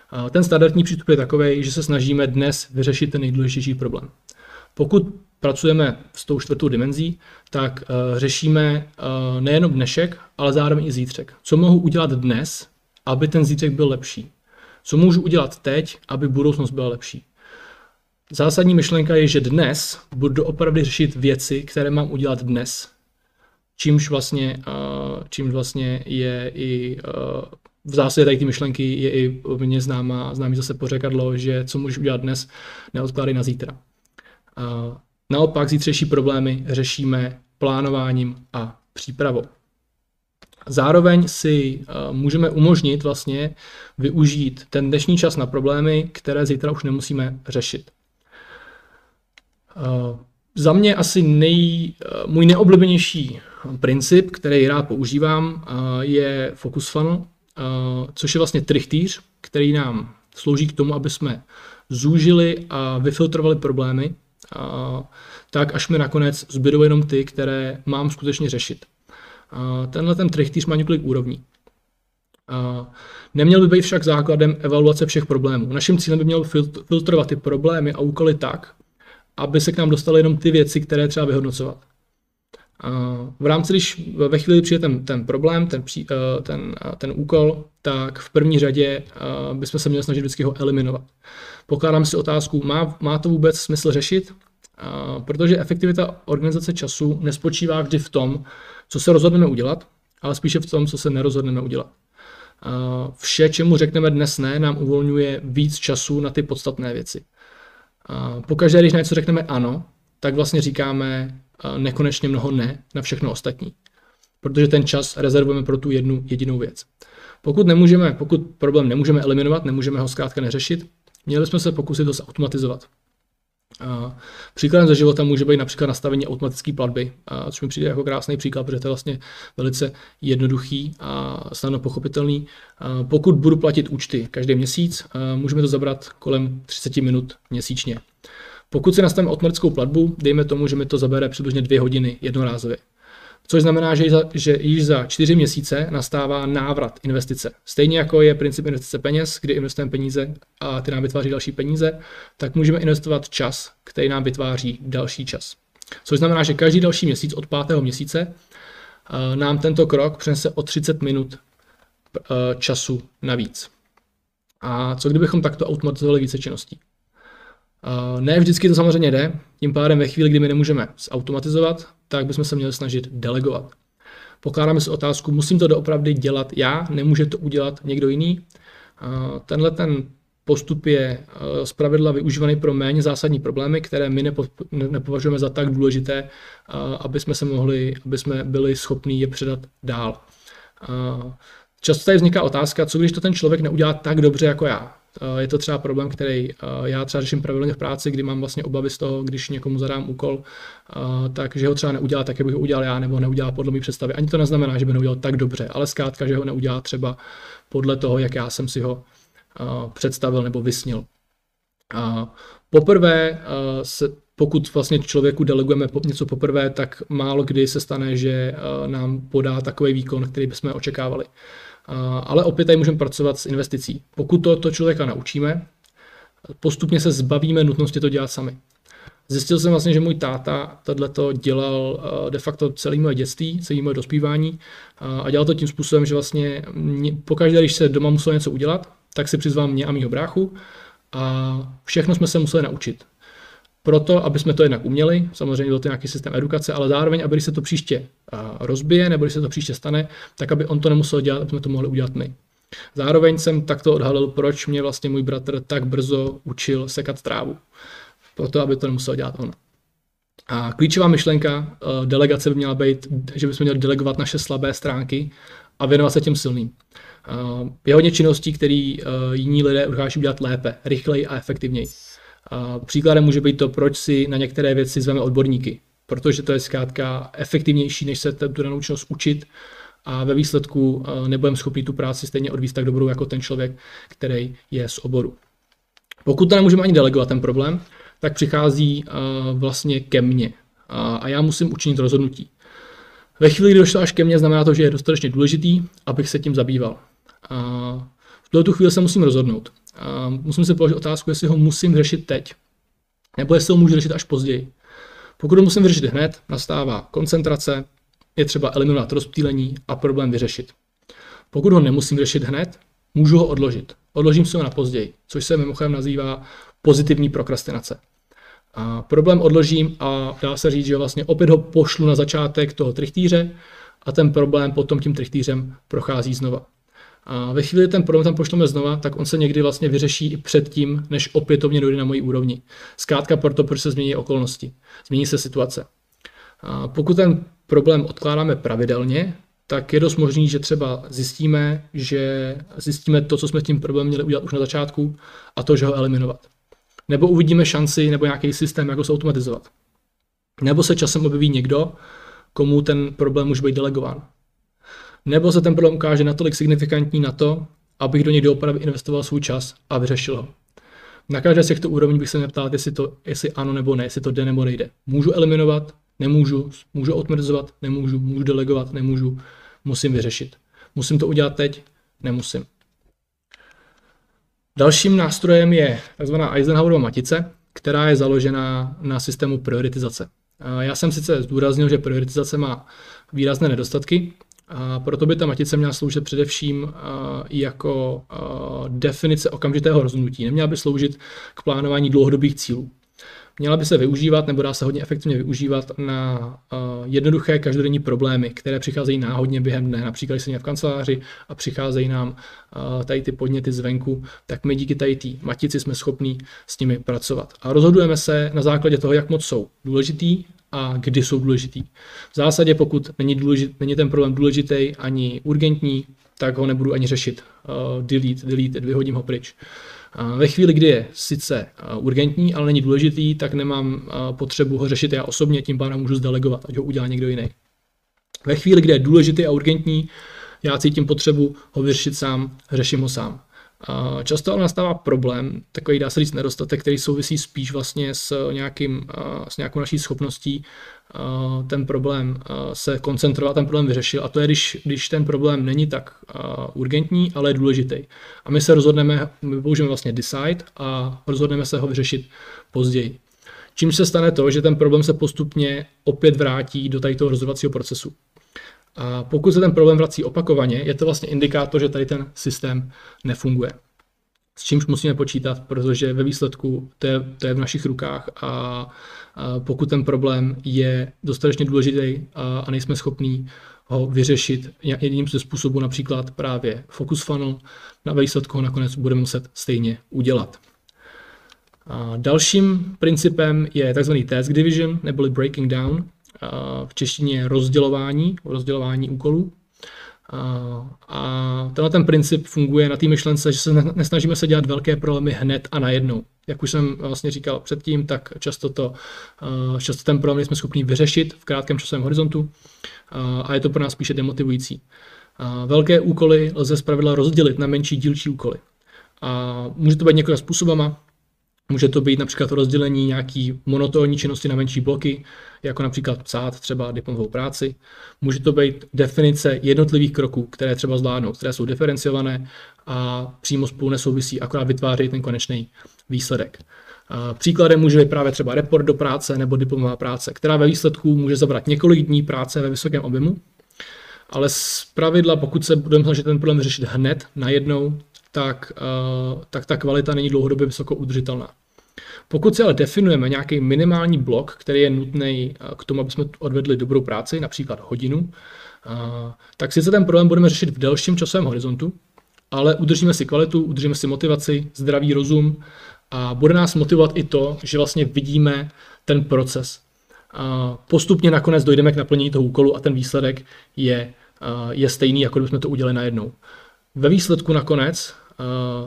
A ten standardní přístup je takový, že se snažíme dnes vyřešit ten nejdůležitější problém. Pokud pracujeme s tou čtvrtou dimenzí, tak uh, řešíme uh, nejenom dnešek, ale zároveň i zítřek. Co mohu udělat dnes, aby ten zítřek byl lepší? Co můžu udělat teď, aby budoucnost byla lepší? Zásadní myšlenka je, že dnes budu opravdu řešit věci, které mám udělat dnes. Čímž vlastně, uh, čímž vlastně je i uh, v zásadě tady ty myšlenky je i mně známá, známý zase pořekadlo, že co můžeš udělat dnes, neodkládej na zítra. Naopak zítřejší problémy řešíme plánováním a přípravou. Zároveň si můžeme umožnit vlastně využít ten dnešní čas na problémy, které zítra už nemusíme řešit. Za mě asi nej, můj neoblíbenější princip, který rád používám, je focus funnel, což je vlastně trichtýř, který nám slouží k tomu, aby jsme zúžili a vyfiltrovali problémy, tak až mi nakonec zbydou jenom ty, které mám skutečně řešit. Tenhle ten trichtýř má několik úrovní. Neměl by být však základem evaluace všech problémů. Naším cílem by mělo filtrovat ty problémy a úkoly tak, aby se k nám dostaly jenom ty věci, které třeba vyhodnocovat. V rámci, když ve chvíli přijde ten, ten problém, ten, eh, ten, eh, ten úkol, tak v první řadě eh, bychom se měli snažit vždycky ho eliminovat. Pokládám si otázku, má, má to vůbec smysl řešit? Protože efektivita organizace času nespočívá vždy v tom, co se rozhodneme udělat, ale spíše v tom, co se nerozhodneme udělat. Vše, čemu řekneme dnes ne, nám uvolňuje víc času na ty podstatné věci. Pokaždé, když na něco řekneme ano, tak vlastně říkáme nekonečně mnoho ne na všechno ostatní. Protože ten čas rezervujeme pro tu jednu jedinou věc. Pokud nemůžeme, pokud problém nemůžeme eliminovat, nemůžeme ho zkrátka neřešit, měli bychom se pokusit ho automatizovat. Příkladem ze života může být například nastavení automatické platby, což mi přijde jako krásný příklad, protože to je vlastně velice jednoduchý a snadno pochopitelný. Pokud budu platit účty každý měsíc, můžeme to zabrat kolem 30 minut měsíčně. Pokud si nastavím automatickou platbu, dejme tomu, že mi to zabere přibližně dvě hodiny jednorázově. Což znamená, že, za, že již za čtyři měsíce nastává návrat investice. Stejně jako je princip investice peněz, kdy investujeme peníze a ty nám vytváří další peníze, tak můžeme investovat čas, který nám vytváří další čas. Což znamená, že každý další měsíc od pátého měsíce eh, nám tento krok přinese o 30 minut eh, času navíc. A co kdybychom takto automatizovali více činností? Ne vždycky to samozřejmě jde, tím pádem ve chvíli, kdy my nemůžeme zautomatizovat, tak bychom se měli snažit delegovat. Pokládáme si otázku, musím to doopravdy dělat já, nemůže to udělat někdo jiný. Tenhle ten postup je zpravidla využívaný pro méně zásadní problémy, které my nepo, nepovažujeme za tak důležité, aby jsme se mohli, aby jsme byli schopni je předat dál. Často tady vzniká otázka, co když to ten člověk neudělá tak dobře jako já. Eh, je to třeba problém, který eh, já třeba řeším pravidelně v práci, kdy mám vlastně obavy z toho, když někomu zadám úkol, eh, takže ho třeba neudělá tak, jak bych ho udělal já, nebo neudělá podle mé představy. Ani to neznamená, že by neudělal tak dobře, ale zkrátka, že ho neudělá třeba podle toho, jak já jsem si ho představil nebo vysnil. Poprvé se, pokud vlastně člověku delegujeme něco poprvé, tak málo kdy se stane, že nám podá takový výkon, který bychom očekávali. Ale opět tady můžeme pracovat s investicí. Pokud to, to člověka naučíme, postupně se zbavíme nutnosti to dělat sami. Zjistil jsem vlastně, že můj táta tohle dělal de facto celé moje dětství, celé moje dospívání a dělal to tím způsobem, že vlastně pokaždé, když se doma musel něco udělat, tak si přizval mě a mýho bráchu a všechno jsme se museli naučit proto, aby jsme to jednak uměli, samozřejmě byl to nějaký systém edukace, ale zároveň, aby se to příště rozbije, nebo když se to příště stane, tak aby on to nemusel dělat, aby jsme to mohli udělat my. Zároveň jsem takto odhalil, proč mě vlastně můj bratr tak brzo učil sekat trávu. Proto, aby to nemusel dělat on. A klíčová myšlenka delegace by měla být, že bychom měli delegovat naše slabé stránky a věnovat se těm silným. Je hodně činností, které jiní lidé dokáží udělat lépe, rychleji a efektivněji. Příkladem může být to, proč si na některé věci zveme odborníky, protože to je zkrátka efektivnější, než se tu danou činnost učit a ve výsledku eh, nebudeme schopni tu práci stejně odvíct tak dobrou jako ten člověk, který je z oboru. Pokud to nemůžeme ani delegovat ten problém, tak přichází eh, vlastně ke mně a já musím učinit rozhodnutí. Ve chvíli, kdy došlo až ke mně, znamená to, že je dostatečně důležitý, abych se tím zabýval. V tuto chvíli se musím rozhodnout. A musím si položit otázku, jestli ho musím řešit teď, nebo jestli ho můžu řešit až později. Pokud ho musím vyřešit hned, nastává koncentrace, je třeba eliminovat rozptýlení a problém vyřešit. Pokud ho nemusím řešit hned, můžu ho odložit. Odložím si ho na později, což se mimochodem nazývá pozitivní prokrastinace. A problém odložím a dá se říct, že vlastně opět ho pošlu na začátek toho trichtýře a ten problém potom tím trichtýřem prochází znova. A ve chvíli, kdy ten problém tam pošleme znova, tak on se někdy vlastně vyřeší i předtím, než opětovně dojde na moji úrovni. Zkrátka proto, protože se změní okolnosti, změní se situace. A pokud ten problém odkládáme pravidelně, tak je dost možný, že třeba zjistíme, že zjistíme to, co jsme s tím problémem měli udělat už na začátku, a to, že ho eliminovat. Nebo uvidíme šanci nebo nějaký systém, jak ho automatizovat. Nebo se časem objeví někdo, komu ten problém může být delegován. Nebo se ten problém ukáže natolik signifikantní na to, abych do něj doopravdy investoval svůj čas a vyřešil ho. Na každé z těchto úrovní bych se ptát, jestli, to, jestli ano nebo ne, jestli to jde nebo nejde. Můžu eliminovat, nemůžu, můžu automatizovat, nemůžu, můžu delegovat, nemůžu, musím vyřešit. Musím to udělat teď, nemusím. Dalším nástrojem je tzv. Eisenhowerova matice, která je založena na systému prioritizace. Já jsem sice zdůraznil, že prioritizace má výrazné nedostatky, a proto by ta matice měla sloužit především jako definice okamžitého rozhodnutí. Neměla by sloužit k plánování dlouhodobých cílů. Měla by se využívat, nebo dá se hodně efektivně využívat na jednoduché každodenní problémy, které přicházejí náhodně během dne. Například, když jsem v kanceláři a přicházejí nám tady ty podněty zvenku, tak my díky tady té matici jsme schopní s nimi pracovat. A rozhodujeme se na základě toho, jak moc jsou důležitý a kdy jsou důležitý. V zásadě, pokud není, důležit, není ten problém důležitý ani urgentní, tak ho nebudu ani řešit. Uh, delete, delete, vyhodím ho pryč. Ve chvíli, kdy je sice urgentní, ale není důležitý, tak nemám potřebu ho řešit já osobně, tím pádem můžu zdelegovat, ať ho udělá někdo jiný. Ve chvíli, kdy je důležitý a urgentní, já cítím potřebu ho vyřešit sám, řeším ho sám. Často ale nastává problém, takový dá se říct nedostatek, který souvisí spíš vlastně s, nějakým, s nějakou naší schopností ten problém se koncentrovat, ten problém vyřešil. A to je, když, když ten problém není tak urgentní, ale je důležitý. A my se rozhodneme, my použijeme vlastně decide a rozhodneme se ho vyřešit později. Čím se stane to, že ten problém se postupně opět vrátí do tady toho rozhodovacího procesu. A pokud se ten problém vrací opakovaně, je to vlastně indikátor, že tady ten systém nefunguje. S čímž musíme počítat, protože ve výsledku to je, to je v našich rukách a, a pokud ten problém je dostatečně důležitý a, a nejsme schopní ho vyřešit jedním ze způsobů, například právě focus funnel, na výsledku ho nakonec budeme muset stejně udělat. A dalším principem je tzv. task division neboli breaking down, v češtině rozdělování, rozdělování úkolů. A tenhle ten princip funguje na té myšlence, že se nesnažíme se dělat velké problémy hned a najednou. Jak už jsem vlastně říkal předtím, tak často, to, často ten problém jsme schopni vyřešit v krátkém časovém horizontu a je to pro nás spíše demotivující. Velké úkoly lze zpravidla rozdělit na menší dílčí úkoly. A může to být několika způsobama. Může to být například rozdělení nějaký monotónní činnosti na menší bloky, jako například psát třeba diplomovou práci. Může to být definice jednotlivých kroků, které třeba zvládnout, které jsou diferenciované a přímo spolu nesouvisí, akorát vytváří ten konečný výsledek. Příkladem může být právě třeba report do práce nebo diplomová práce, která ve výsledku může zabrat několik dní práce ve vysokém objemu, ale z pravidla, pokud se budeme snažit ten problém řešit hned, najednou, tak, tak ta kvalita není dlouhodobě vysoko udržitelná. Pokud si ale definujeme nějaký minimální blok, který je nutný eh, k tomu, aby jsme odvedli dobrou práci, například hodinu, eh, tak sice ten problém budeme řešit v delším časovém horizontu, ale udržíme si kvalitu, udržíme si motivaci, zdravý rozum a bude nás motivovat i to, že vlastně vidíme ten proces. Postupně nakonec dojdeme k naplnění toho úkolu a ten výsledek je, eh, je stejný, jako kdybychom to udělali najednou. Ve výsledku nakonec Eh,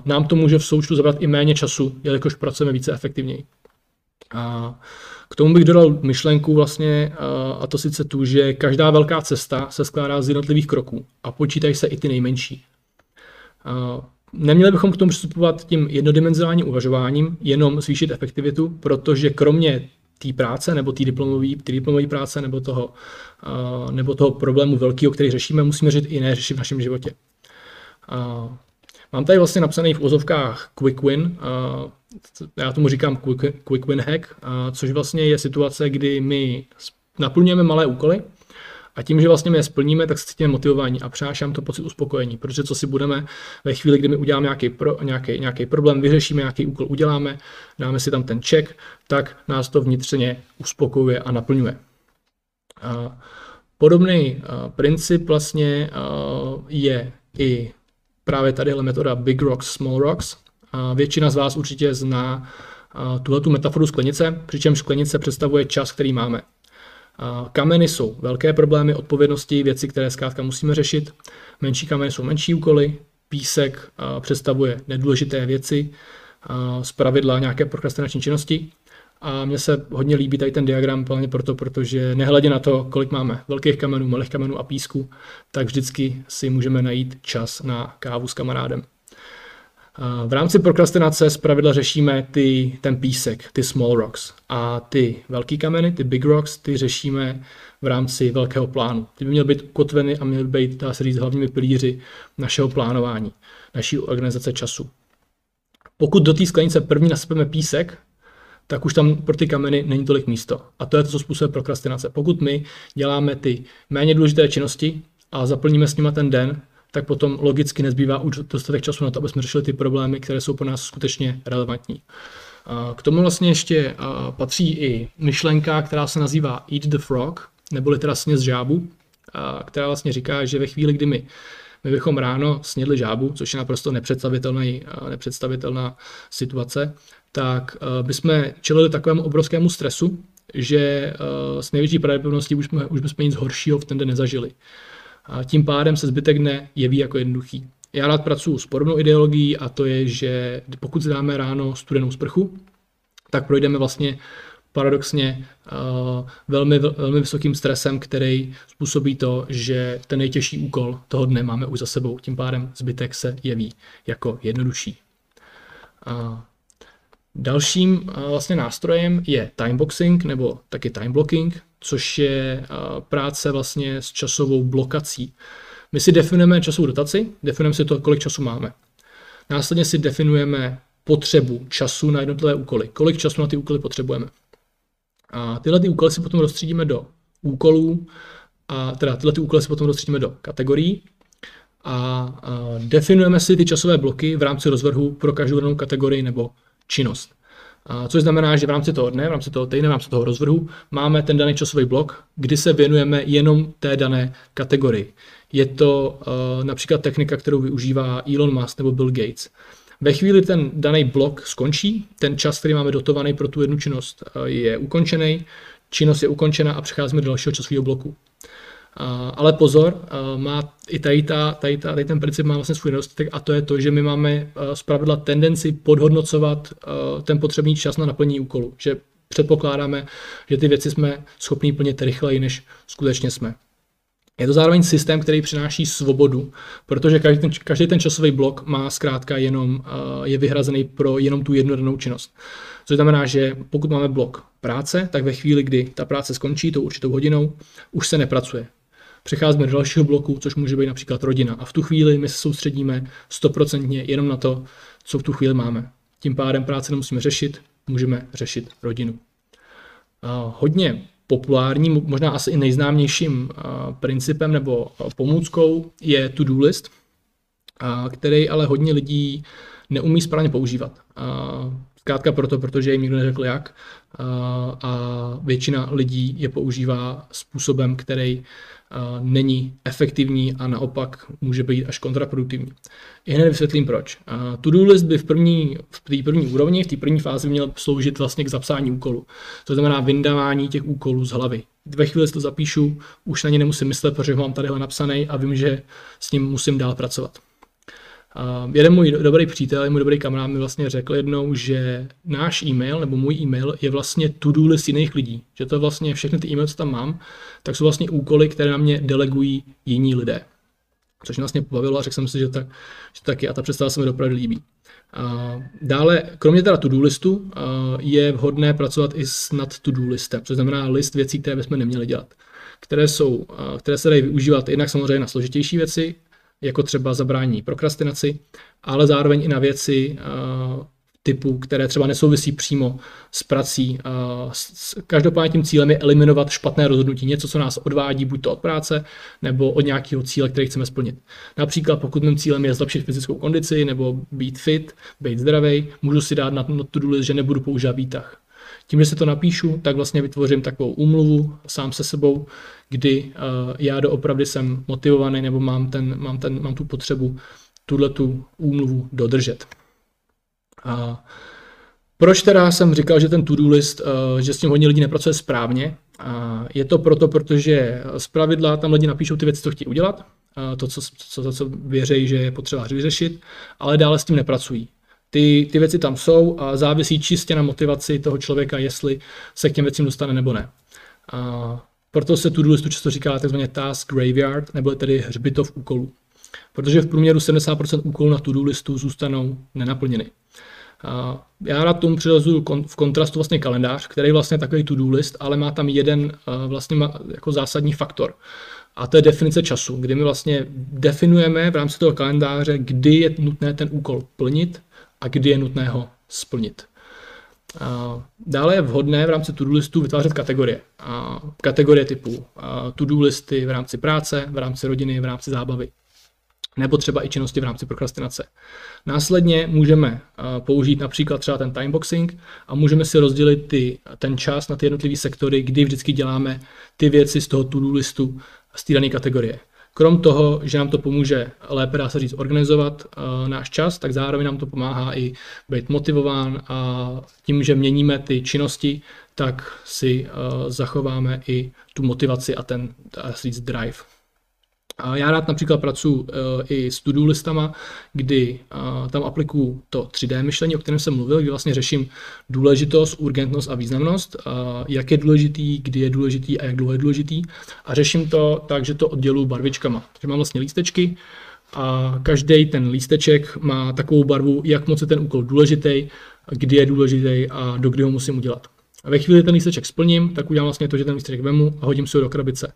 nám to může v součtu zabrat i méně času, jelikož pracujeme více efektivněji. A k tomu bych dodal myšlenku vlastně, a to sice tu, že každá velká cesta se skládá z jednotlivých kroků a počítají se i ty nejmenší. Neměli bychom k tomu přistupovat tím jednodimenzionálním uvažováním, jenom zvýšit efektivitu, protože kromě té práce nebo té diplomové, diplomové práce nebo toho, nebo toho problému velkého, který řešíme, musíme řešit i jiné řešit v našem životě. Mám tady vlastně napsaný v úzovkách quick win, já tomu říkám quick, quick win hack, což vlastně je situace, kdy my naplňujeme malé úkoly a tím, že vlastně my je splníme, tak se cítíme motivování a přinášám to pocit uspokojení, protože co si budeme ve chvíli, kdy my uděláme nějaký, pro, nějaký, nějaký problém, vyřešíme nějaký úkol, uděláme, dáme si tam ten check, tak nás to vnitřně uspokojuje a naplňuje. Podobný princip vlastně je i právě tady je metoda Big Rocks, Small Rocks. A většina z vás určitě zná tuhle tu metaforu sklenice, přičemž sklenice představuje čas, který máme. Kameny jsou velké problémy, odpovědnosti, věci, které zkrátka musíme řešit. Menší kameny jsou menší úkoly, písek představuje nedůležité věci, z pravidla nějaké prokrastinační činnosti. A mně se hodně líbí tady ten diagram plně proto, protože nehledě na to, kolik máme velkých kamenů, malých kamenů a písku, tak vždycky si můžeme najít čas na kávu s kamarádem. V rámci prokrastinace pravidla řešíme ty, ten písek, ty small rocks. A ty velký kameny, ty big rocks, ty řešíme v rámci velkého plánu. Ty by měly být ukotveny a měly být, dá se říct, hlavními pilíři našeho plánování, naší organizace času. Pokud do té sklenice první nasypeme písek, tak už tam pro ty kameny není tolik místo. A to je to, co způsobuje prokrastinace. Pokud my děláme ty méně důležité činnosti a zaplníme s nimi ten den, tak potom logicky nezbývá už dostatek času na to, aby jsme řešili ty problémy, které jsou pro nás skutečně relevantní. K tomu vlastně ještě patří i myšlenka, která se nazývá Eat the Frog, neboli teda sněz žábu, která vlastně říká, že ve chvíli, kdy my my bychom ráno snědli žábu, což je naprosto nepředstavitelný, nepředstavitelná situace, tak bychom čelili takovému obrovskému stresu, že s největší pravděpodobností už, jsme, už bychom nic horšího v ten den nezažili. A tím pádem se zbytek dne jeví jako jednoduchý. Já rád pracuji s podobnou ideologií a to je, že pokud si dáme ráno studenou sprchu, tak projdeme vlastně paradoxně uh, velmi, velmi vysokým stresem, který způsobí to, že ten nejtěžší úkol toho dne máme už za sebou. Tím pádem zbytek se jeví jako jednodušší. Uh, dalším uh, vlastně nástrojem je timeboxing nebo taky timeblocking, což je uh, práce vlastně s časovou blokací. My si definujeme časovou dotaci, definujeme si to, kolik času máme. Následně si definujeme potřebu času na jednotlivé úkoly. Kolik času na ty úkoly potřebujeme. A tyhle ty úkoly si potom rozstřídíme do úkolů, a teda tyhle ty úkoly si potom rozstřídíme do kategorií a, a definujeme si ty časové bloky v rámci rozvrhu pro každou danou kategorii nebo činnost. Což znamená, že v rámci toho dne, v rámci toho týdne, v rámci toho rozvrhu máme ten daný časový blok, kdy se věnujeme jenom té dané kategorii. Je to uh, například technika, kterou využívá Elon Musk nebo Bill Gates. Ve chvíli ten daný blok skončí, ten čas, který máme dotovaný pro tu jednu činnost, eh, je ukončený, činnost je ukončena a přecházíme do dalšího časového bloku. Ale pozor, eh, má i tady, ta, tady, ta, tady ten princip má vlastně svůj nedostatek a to je to, že my máme eh, zpravidla tendenci podhodnocovat ten potřebný čas na naplnění úkolu. Že předpokládáme, že ty věci jsme schopni plnit rychleji, než skutečně jsme. Je to zároveň systém, který přináší svobodu, protože každý ten, každý ten časový blok má zkrátka jenom, je vyhrazený pro jenom tu jednu danou činnost. Což znamená, že pokud máme blok práce, tak ve chvíli, kdy ta práce skončí tou určitou hodinou, už se nepracuje. Přecházíme do dalšího bloku, což může být například rodina. A v tu chvíli my se soustředíme stoprocentně jenom na to, co v tu chvíli máme. Tím pádem práce nemusíme řešit, můžeme řešit rodinu. Uh, hodně populárním, možná asi i nejznámějším principem nebo pomůckou je to-do list, který ale hodně lidí neumí správně používat. Zkrátka proto, protože jim nikdo neřekl jak a většina lidí je používá způsobem, který není efektivní a naopak může být až kontraproduktivní. I hned vysvětlím proč. To-do list by v první, v té první úrovni, v té první fázi měl sloužit vlastně k zapsání úkolu. To znamená vyndávání těch úkolů z hlavy. Ve chvíli, to zapíšu, už na ně nemusím myslet, protože ho mám tadyhle napsaný a vím, že s ním musím dál pracovat. Uh, jeden můj dobrý přítel, můj dobrý kamarád mi vlastně řekl jednou, že náš e-mail nebo můj e-mail je vlastně to-do list jiných lidí. Že to vlastně všechny ty e-maily, co tam mám, tak jsou vlastně úkoly, které na mě delegují jiní lidé. Což mě vlastně pobavilo a řekl jsem si, že tak, že tak je a ta představa se mi opravdu líbí. Uh, dále, kromě teda to-do listu, uh, je vhodné pracovat i s nad to-do listem, což znamená list věcí, které bychom neměli dělat které, jsou, které se dají využívat jednak samozřejmě na složitější věci, jako třeba zabrání prokrastinaci, ale zároveň i na věci uh, typu, které třeba nesouvisí přímo s prací. Uh, každopádně tím cílem je eliminovat špatné rozhodnutí, něco, co nás odvádí buď to od práce, nebo od nějakého cíle, který chceme splnit. Například pokud mým cílem je zlepšit fyzickou kondici, nebo být fit, být zdravý, můžu si dát na to list, že nebudu používat výtah. Tím, že se to napíšu, tak vlastně vytvořím takovou úmluvu sám se sebou, kdy uh, já doopravdy jsem motivovaný nebo mám, ten, mám, ten, mám tu potřebu tuhle tu úmluvu dodržet. A proč teda jsem říkal, že ten to-do list, eh, že s tím hodně lidí nepracuje správně? Je to proto, protože z pravidla tam lidi napíšou ty věci, co chtějí udělat, to, co, co, co věří, že je potřeba vyřešit, ale dále s tím nepracují. Ty, ty věci tam jsou a závisí čistě na motivaci toho člověka, jestli se k těm věcím dostane nebo ne. A proto se to-do listu často říká tzv. task graveyard, nebo tedy hřbitov úkolů. Protože v průměru 70% úkolů na to-do listu zůstanou nenaplněny. A já rád tomu přirozuju v kontrastu vlastně kalendář, který je vlastně takový to-do list, ale má tam jeden vlastně jako zásadní faktor. A to je definice času, kdy my vlastně definujeme v rámci toho kalendáře, kdy je nutné ten úkol plnit a kdy je nutné ho splnit. Dále je vhodné v rámci to-do listu vytvářet kategorie. Kategorie typu to-do listy v rámci práce, v rámci rodiny, v rámci zábavy nebo třeba i činnosti v rámci prokrastinace. Následně můžeme použít například třeba ten timeboxing a můžeme si rozdělit ty, ten čas na ty jednotlivé sektory, kdy vždycky děláme ty věci z toho to-do listu z té dané kategorie. Krom toho, že nám to pomůže lépe, dá se říct, organizovat uh, náš čas, tak zároveň nám to pomáhá i být motivován a tím, že měníme ty činnosti, tak si uh, zachováme i tu motivaci a ten, dá se říct, drive. Já rád například pracuji uh, i s to-do listama, kdy uh, tam aplikuju to 3D myšlení, o kterém jsem mluvil, kdy vlastně řeším důležitost, urgentnost a významnost, jak je důležitý, kdy je důležitý a jak dlouho je důležitý. A řeším to tak, že to odděluji barvičkama. Takže mám vlastně lístečky a každý ten lísteček má takovou barvu, jak moc je ten úkol důležitý, kdy je důležitý a do kdy ho musím udělat. A ve chvíli ten lísteček splním, tak udělám vlastně to, že ten lísteček vemu a hodím si ho do krabice.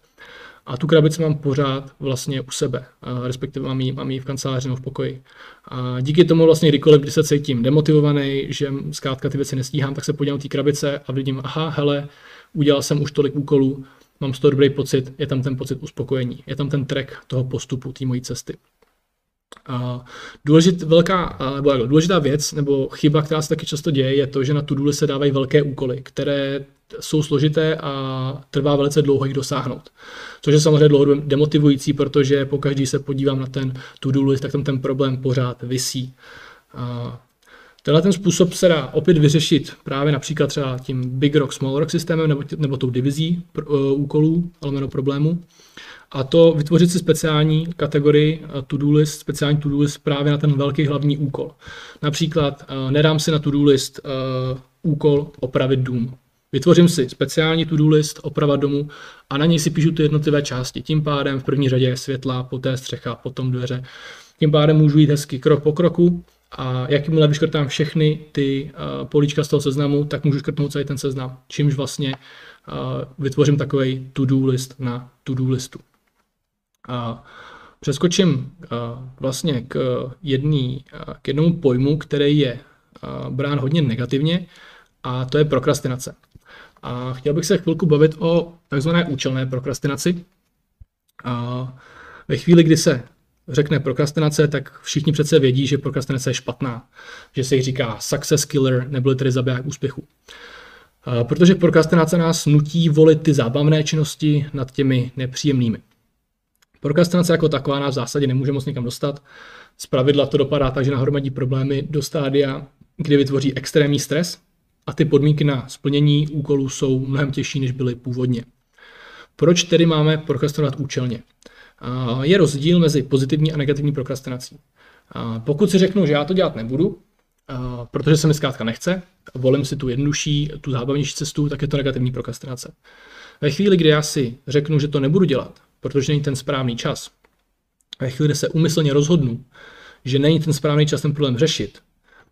A tu krabici mám pořád vlastně u sebe, respektive mám ji, mám ji v kanceláři nebo v pokoji. A díky tomu vlastně kdykoliv, kdy se cítím demotivovaný, že zkrátka ty věci nestíhám, tak se podívám do té krabice a vidím, aha, hele, udělal jsem už tolik úkolů, mám z toho dobrý pocit, je tam ten pocit uspokojení, je tam ten track toho postupu, té mojí cesty. Důležit, velká, nebo jako důležitá věc nebo chyba, která se taky často děje, je to, že na to se dávají velké úkoly, které jsou složité a trvá velice dlouho jich dosáhnout. Což je samozřejmě dlouhodobě demotivující, protože pokaždé se podívám na ten to-do list, tak tam ten problém pořád visí. Tenhle ten způsob se dá opět vyřešit právě například třeba tím Big Rock, Small Rock systémem nebo, nebo tou divizí uh, úkolů, ale problémů. A to vytvořit si speciální kategorii uh, to-do list, speciální to-do list právě na ten velký hlavní úkol. Například uh, nedám si na to-do list uh, úkol opravit dům. Vytvořím si speciální to-do list, oprava domu a na něj si píšu ty jednotlivé části. Tím pádem v první řadě je světla, poté střecha, potom dveře. Tím pádem můžu jít hezky krok po kroku a jakmile vyškrtám všechny ty uh, políčka z toho seznamu, tak můžu škrtnout celý ten seznam, čímž vlastně uh, vytvořím takový to-do list na to-do listu. Uh, přeskočím uh, vlastně k, jedný, k jednomu pojmu, který je brán hodně negativně, a to je prokrastinace. A chtěl bych se chvilku bavit o takzvané účelné prokrastinaci. A ve chvíli, kdy se řekne prokrastinace, tak všichni přece vědí, že prokrastinace je špatná. Že se jí říká success killer, nebo tedy zabiják úspěchu. Protože prokrastinace nás nutí volit ty zábavné činnosti nad těmi nepříjemnými. Prokrastinace jako taková nás v zásadě nemůže moc nikam dostat. Z pravidla to dopadá tak, že nahromadí problémy do stádia, kdy vytvoří extrémní stres a ty podmínky na splnění úkolů jsou mnohem těžší, než byly původně. Proč tedy máme prokrastinovat účelně? Je rozdíl mezi pozitivní a negativní prokrastinací. Pokud si řeknu, že já to dělat nebudu, protože se mi zkrátka nechce, volím si tu jednodušší, tu zábavnější cestu, tak je to negativní prokrastinace. Ve chvíli, kdy já si řeknu, že to nebudu dělat, protože není ten správný čas, ve chvíli, kdy se umyslně rozhodnu, že není ten správný čas ten problém řešit,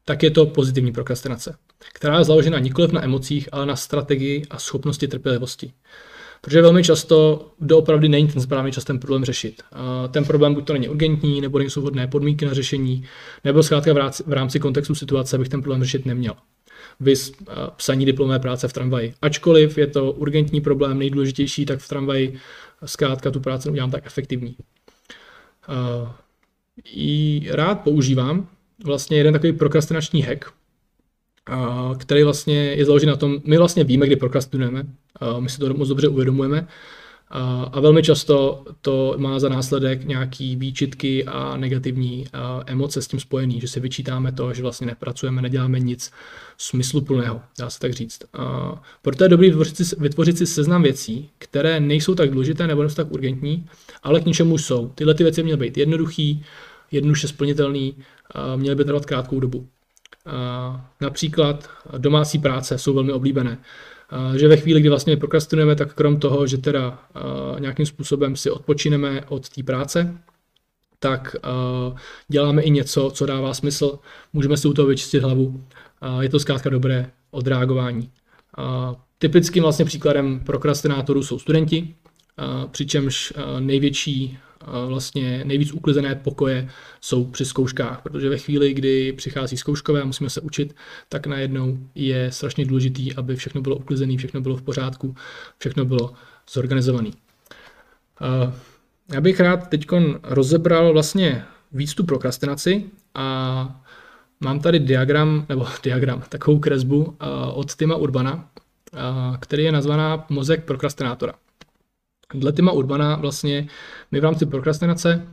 tak je to pozitivní prokrastinace, která je založena nikoliv na emocích, ale na strategii a schopnosti trpělivosti. Protože velmi často doopravdy není ten správný čas ten problém řešit. Ten problém buď to není urgentní, nebo nejsou vhodné podmínky na řešení, nebo zkrátka v rámci kontextu situace bych ten problém řešit neměl. Vys psaní diplomové práce v tramvaji. Ačkoliv je to urgentní problém, nejdůležitější, tak v tramvaji zkrátka tu práci udělám tak efektivní. I rád používám vlastně jeden takový prokrastinační hack, který vlastně je založen na tom, my vlastně víme, kdy prokrastinujeme, my si to moc dobře uvědomujeme, A velmi často to má za následek nějaký výčitky a negativní emoce s tím spojený, že si vyčítáme to, že vlastně nepracujeme, neděláme nic smysluplného, dá se tak říct. Proto je dobré vytvořit si, vytvořit si seznam věcí, které nejsou tak důležité nebo nejsou tak urgentní, ale k něčemu jsou. Tyhle ty věci měly být jednoduchý, jednoduše splnitelný, měly by trvat krátkou dobu. Například domácí práce jsou velmi oblíbené. Že ve chvíli, kdy vlastně prokrastinujeme, tak krom toho, že teda nějakým způsobem si odpočineme od té práce, tak děláme i něco, co dává smysl, můžeme si u toho vyčistit hlavu, je to zkrátka dobré odreagování. Typickým vlastně příkladem prokrastinátorů jsou studenti, přičemž největší vlastně nejvíc uklizené pokoje jsou při zkouškách, protože ve chvíli, kdy přichází zkouškové a musíme se učit, tak najednou je strašně důležitý, aby všechno bylo uklizené, všechno bylo v pořádku, všechno bylo zorganizované. Já bych rád teď rozebral vlastně víc tu prokrastinaci a mám tady diagram, nebo diagram, takovou kresbu od Tima Urbana, který je nazvaná mozek prokrastinátora. Dle Tima Urbana vlastně my v rámci prokrastinace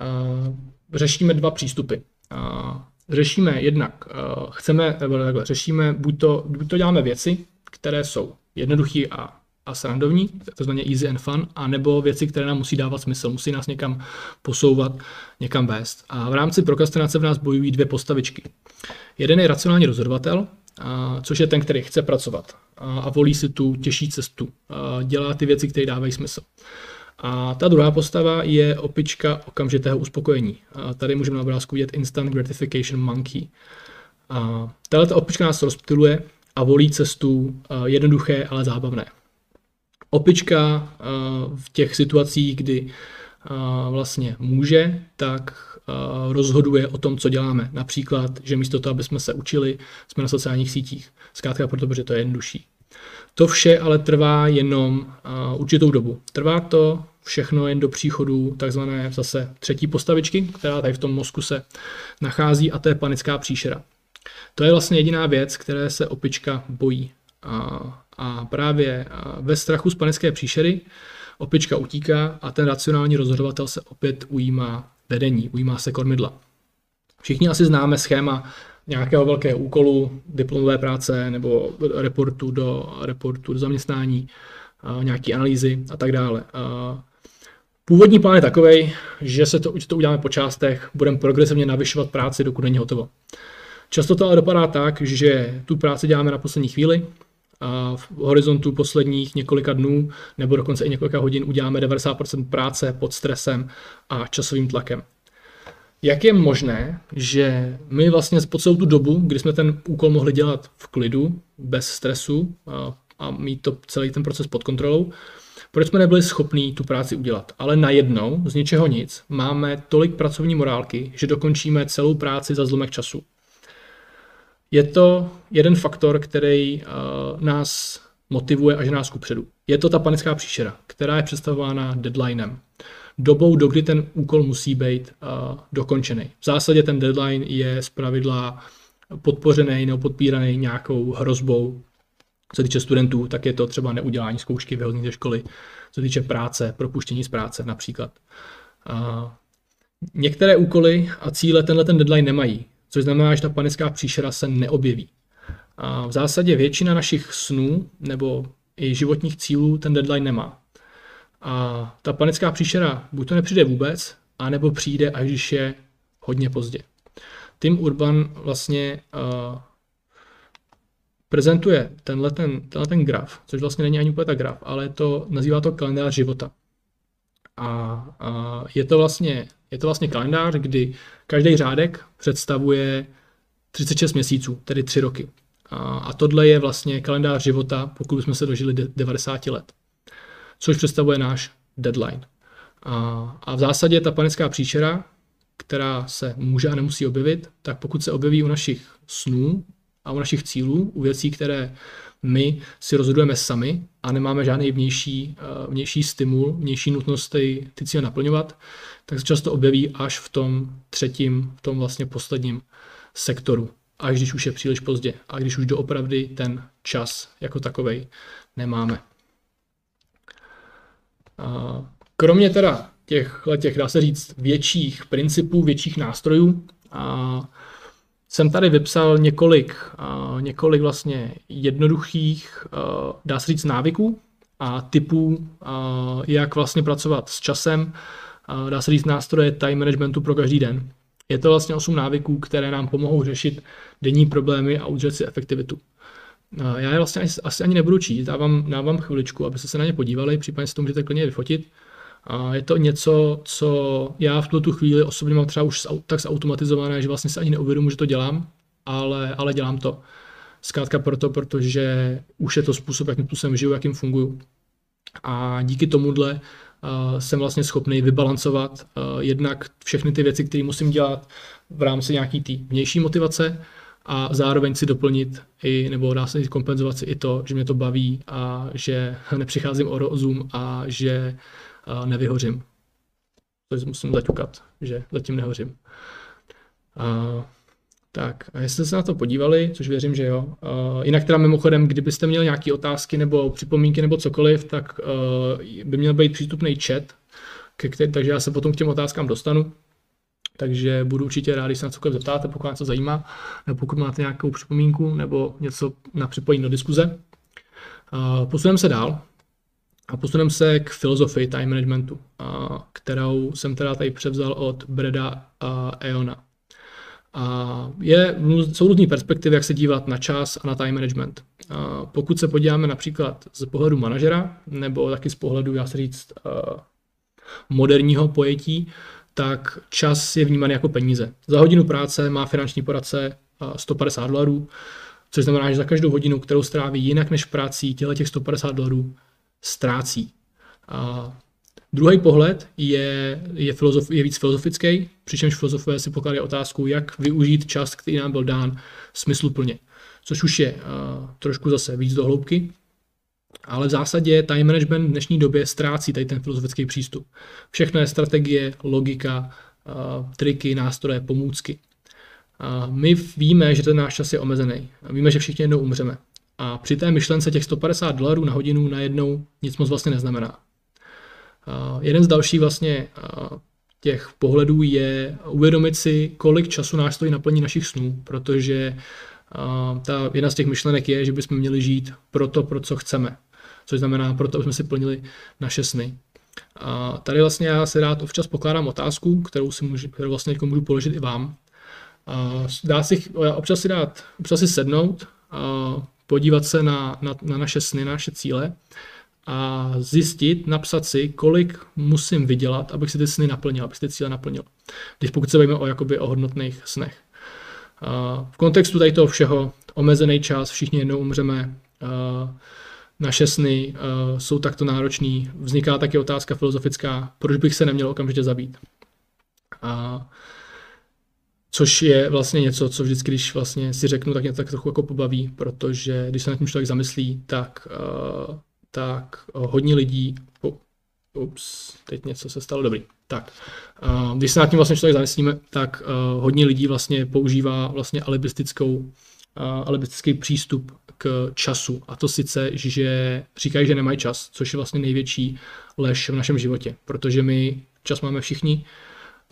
uh, řešíme dva přístupy. Uh, řešíme jednak, uh, chceme, nebo takhle, řešíme, buď to, buď to děláme věci, které jsou jednoduché a, a srandovní, takzvaně easy and fun, a nebo věci, které nám musí dávat smysl, musí nás někam posouvat, někam vést. A v rámci prokrastinace v nás bojují dvě postavičky. Jeden je racionální rozhodovatel, což je ten, který chce pracovat a, volí si tu těžší cestu, dělá ty věci, které dávají smysl. A ta druhá postava je opička okamžitého uspokojení. A tady můžeme na obrázku vidět Instant Gratification Monkey. Tahle ta opička nás rozptiluje a volí cestu jednoduché, ale zábavné. Opička v těch situacích, kdy vlastně může, tak rozhoduje o tom, co děláme. Například, že místo toho, aby jsme se učili, jsme na sociálních sítích. Zkrátka proto, protože to je jednodušší. To vše ale trvá jenom určitou dobu. Trvá to všechno jen do příchodu takzvané zase třetí postavičky, která tady v tom mozku se nachází a to je panická příšera. To je vlastně jediná věc, které se opička bojí. A, a právě ve strachu z panické příšery opička utíká a ten racionální rozhodovatel se opět ujímá vedení, ujímá se kormidla. Všichni asi známe schéma nějakého velkého úkolu, diplomové práce nebo reportu do, reportu do zaměstnání, nějaký analýzy a tak dále. Původní plán je takový, že se to, že to uděláme po částech, budeme progresivně navyšovat práci, dokud není hotovo. Často to ale dopadá tak, že tu práci děláme na poslední chvíli, a v horizontu posledních několika dnů nebo dokonce i několika hodin uděláme 90% práce pod stresem a časovým tlakem. Jak je možné, že my vlastně po celou tu dobu, kdy jsme ten úkol mohli dělat v klidu, bez stresu a, a mít to celý ten proces pod kontrolou, proč jsme nebyli schopní tu práci udělat? Ale najednou, z ničeho nic, máme tolik pracovní morálky, že dokončíme celou práci za zlomek času. Je to jeden faktor, který uh, nás motivuje a že nás kupředu. Je to ta panická příšera, která je představována deadlinem. Dobou, do kdy ten úkol musí být uh, dokončený. V zásadě ten deadline je z pravidla podpořený nebo podpíraný nějakou hrozbou. Co týče studentů, tak je to třeba neudělání zkoušky, vyhození ze školy. Co týče práce, propuštění z práce například. Uh, některé úkoly a cíle tenhle ten deadline nemají což znamená, že ta panická příšera se neobjeví. A v zásadě většina našich snů nebo i životních cílů ten deadline nemá. A ta panická příšera buď to nepřijde vůbec, anebo přijde, až když je hodně pozdě. Tim Urban vlastně uh, prezentuje tenhle ten, tenhle ten graf, což vlastně není ani úplně tak graf, ale to, nazývá to kalendář života. A, a je, to vlastně, je to vlastně kalendář, kdy každý řádek představuje 36 měsíců, tedy 3 roky. A, a tohle je vlastně kalendář života, pokud jsme se dožili 90 let. Což představuje náš deadline. A, a v zásadě ta panická příšera, která se může a nemusí objevit, tak pokud se objeví u našich snů a u našich cílů, u věcí, které my si rozhodujeme sami a nemáme žádný vnější, eh, vnější stimul, vnější nutnost ty, ty cíle naplňovat, tak se často objeví až v tom třetím, v tom vlastně posledním sektoru. Až když už je příliš pozdě a když už doopravdy ten čas jako takovej nemáme. Kromě teda těch, těch, dá se říct, větších principů, větších nástrojů, jsem tady vypsal několik, několik vlastně jednoduchých, dá se říct, návyků a typů, jak vlastně pracovat s časem, dá se říct nástroje time managementu pro každý den. Je to vlastně 8 návyků, které nám pomohou řešit denní problémy a udržet si efektivitu. Já je vlastně asi ani nebudu číst, dávám, dávám chviličku, abyste se na ně podívali, případně si to můžete klidně vyfotit. A je to něco, co já v tuto chvíli osobně mám třeba už tak zautomatizované, že vlastně se ani neuvědomuji, že to dělám, ale, ale dělám to. Zkrátka proto, protože už je to způsob, jakým způsobem žiju, jakým funguju. A díky tomuhle uh, jsem vlastně schopný vybalancovat uh, jednak všechny ty věci, které musím dělat v rámci nějaký té vnější motivace a zároveň si doplnit i, nebo dá se kompenzovat si i to, že mě to baví a že nepřicházím o rozum a že nevyhořím. To musím zaťukat, že zatím nehořím. Uh, tak a jestli jste se na to podívali, což věřím, že jo. Uh, jinak teda mimochodem, kdybyste měli nějaké otázky nebo připomínky nebo cokoliv, tak uh, by měl být přístupný chat, který, takže já se potom k těm otázkám dostanu. Takže budu určitě rád, když se na cokoliv zeptáte, pokud vás to zajímá, nebo pokud máte nějakou připomínku nebo něco na připojení do diskuze. Posuneme se dál a posuneme se k filozofii time managementu, uh, kterou jsem teda tady převzal od Breda a Eona. A je, jsou různé perspektivy, jak se dívat na čas a na time management. A pokud se podíváme například z pohledu manažera, nebo taky z pohledu, já se říct, moderního pojetí, tak čas je vnímaný jako peníze. Za hodinu práce má finanční poradce 150 dolarů, což znamená, že za každou hodinu, kterou stráví jinak než prací, těle těch 150 dolarů ztrácí. A Druhý pohled je, je, filozof, je víc filozofický, přičemž filozofové si pokládají otázku, jak využít čas, který nám byl dán smysluplně. Což už je uh, trošku zase víc do hloubky, ale v zásadě time management v dnešní době ztrácí tady ten filozofický přístup. Všechno je strategie, logika, uh, triky, nástroje, pomůcky. Uh, my víme, že ten náš čas je omezený. Víme, že všichni jednou umřeme. A při té myšlence těch 150 dolarů na hodinu najednou nic moc vlastně neznamená. Jeden z dalších vlastně těch pohledů je uvědomit si, kolik času nás stojí naplní našich snů, protože ta jedna z těch myšlenek je, že bychom měli žít pro to, pro co chceme. Což znamená pro to, aby jsme si plnili naše sny. A tady vlastně já si rád občas pokládám otázku, kterou si můžu, kterou vlastně můžu položit i vám. A dá si, občas si dát, občas si sednout, a podívat se na, na, na naše sny, na naše cíle a zjistit, napsat si, kolik musím vydělat, abych si ty sny naplnil, abych si ty cíle naplnil. Když pokud se bavíme o, jakoby, o hodnotných snech. v kontextu tady toho všeho, omezený čas, všichni jednou umřeme, naše sny jsou takto náročný, vzniká taky otázka filozofická, proč bych se neměl okamžitě zabít. A Což je vlastně něco, co vždycky, když vlastně si řeknu, tak mě tak trochu jako pobaví, protože když se na tím člověk zamyslí, tak uh, tak eh, hodně lidí, oh, ups, teď něco se stalo, dobrý, tak, uh, když se nad tím vlastně člověk zamyslíme, tak uh, hodně lidí vlastně používá vlastně alibistickou, uh, alibistický přístup k času. A to sice, že říkají, že nemají čas, což je vlastně největší lež v našem životě, protože my čas máme všichni,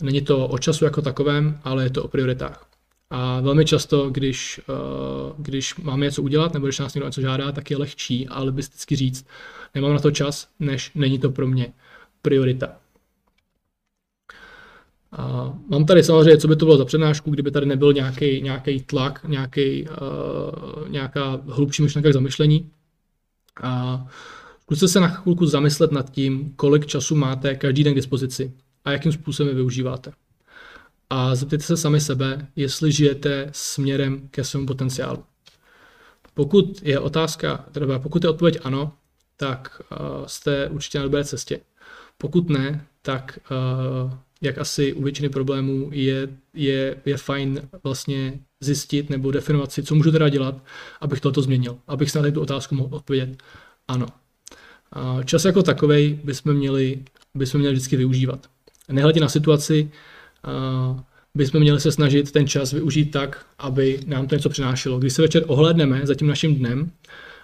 není to o času jako takovém, ale je to o prioritách. A velmi často, když, uh, když máme něco udělat, nebo když nás někdo něco žádá, tak je lehčí ale alibisticky říct, nemám na to čas, než není to pro mě priorita. A mám tady samozřejmě, co by to bylo za přednášku, kdyby tady nebyl nějaký, nějaký tlak, nějaký, uh, nějaká hlubší myšlenka k zamyšlení. A zkuste se na chvilku zamyslet nad tím, kolik času máte každý den k dispozici a jakým způsobem využíváte a zeptejte se sami sebe, jestli žijete směrem ke svému potenciálu. Pokud je otázka, teda pokud je odpověď ano, tak uh, jste určitě na dobré cestě. Pokud ne, tak uh, jak asi u většiny problémů je, je, je fajn vlastně zjistit nebo definovat si, co můžu teda dělat, abych toto změnil, abych se na tu otázku mohl odpovědět ano. Čas jako takovej bychom měli, bychom měli vždycky využívat. Nehledě na situaci, bychom měli se snažit ten čas využít tak, aby nám to něco přinášelo. Když se večer ohledneme za tím naším dnem,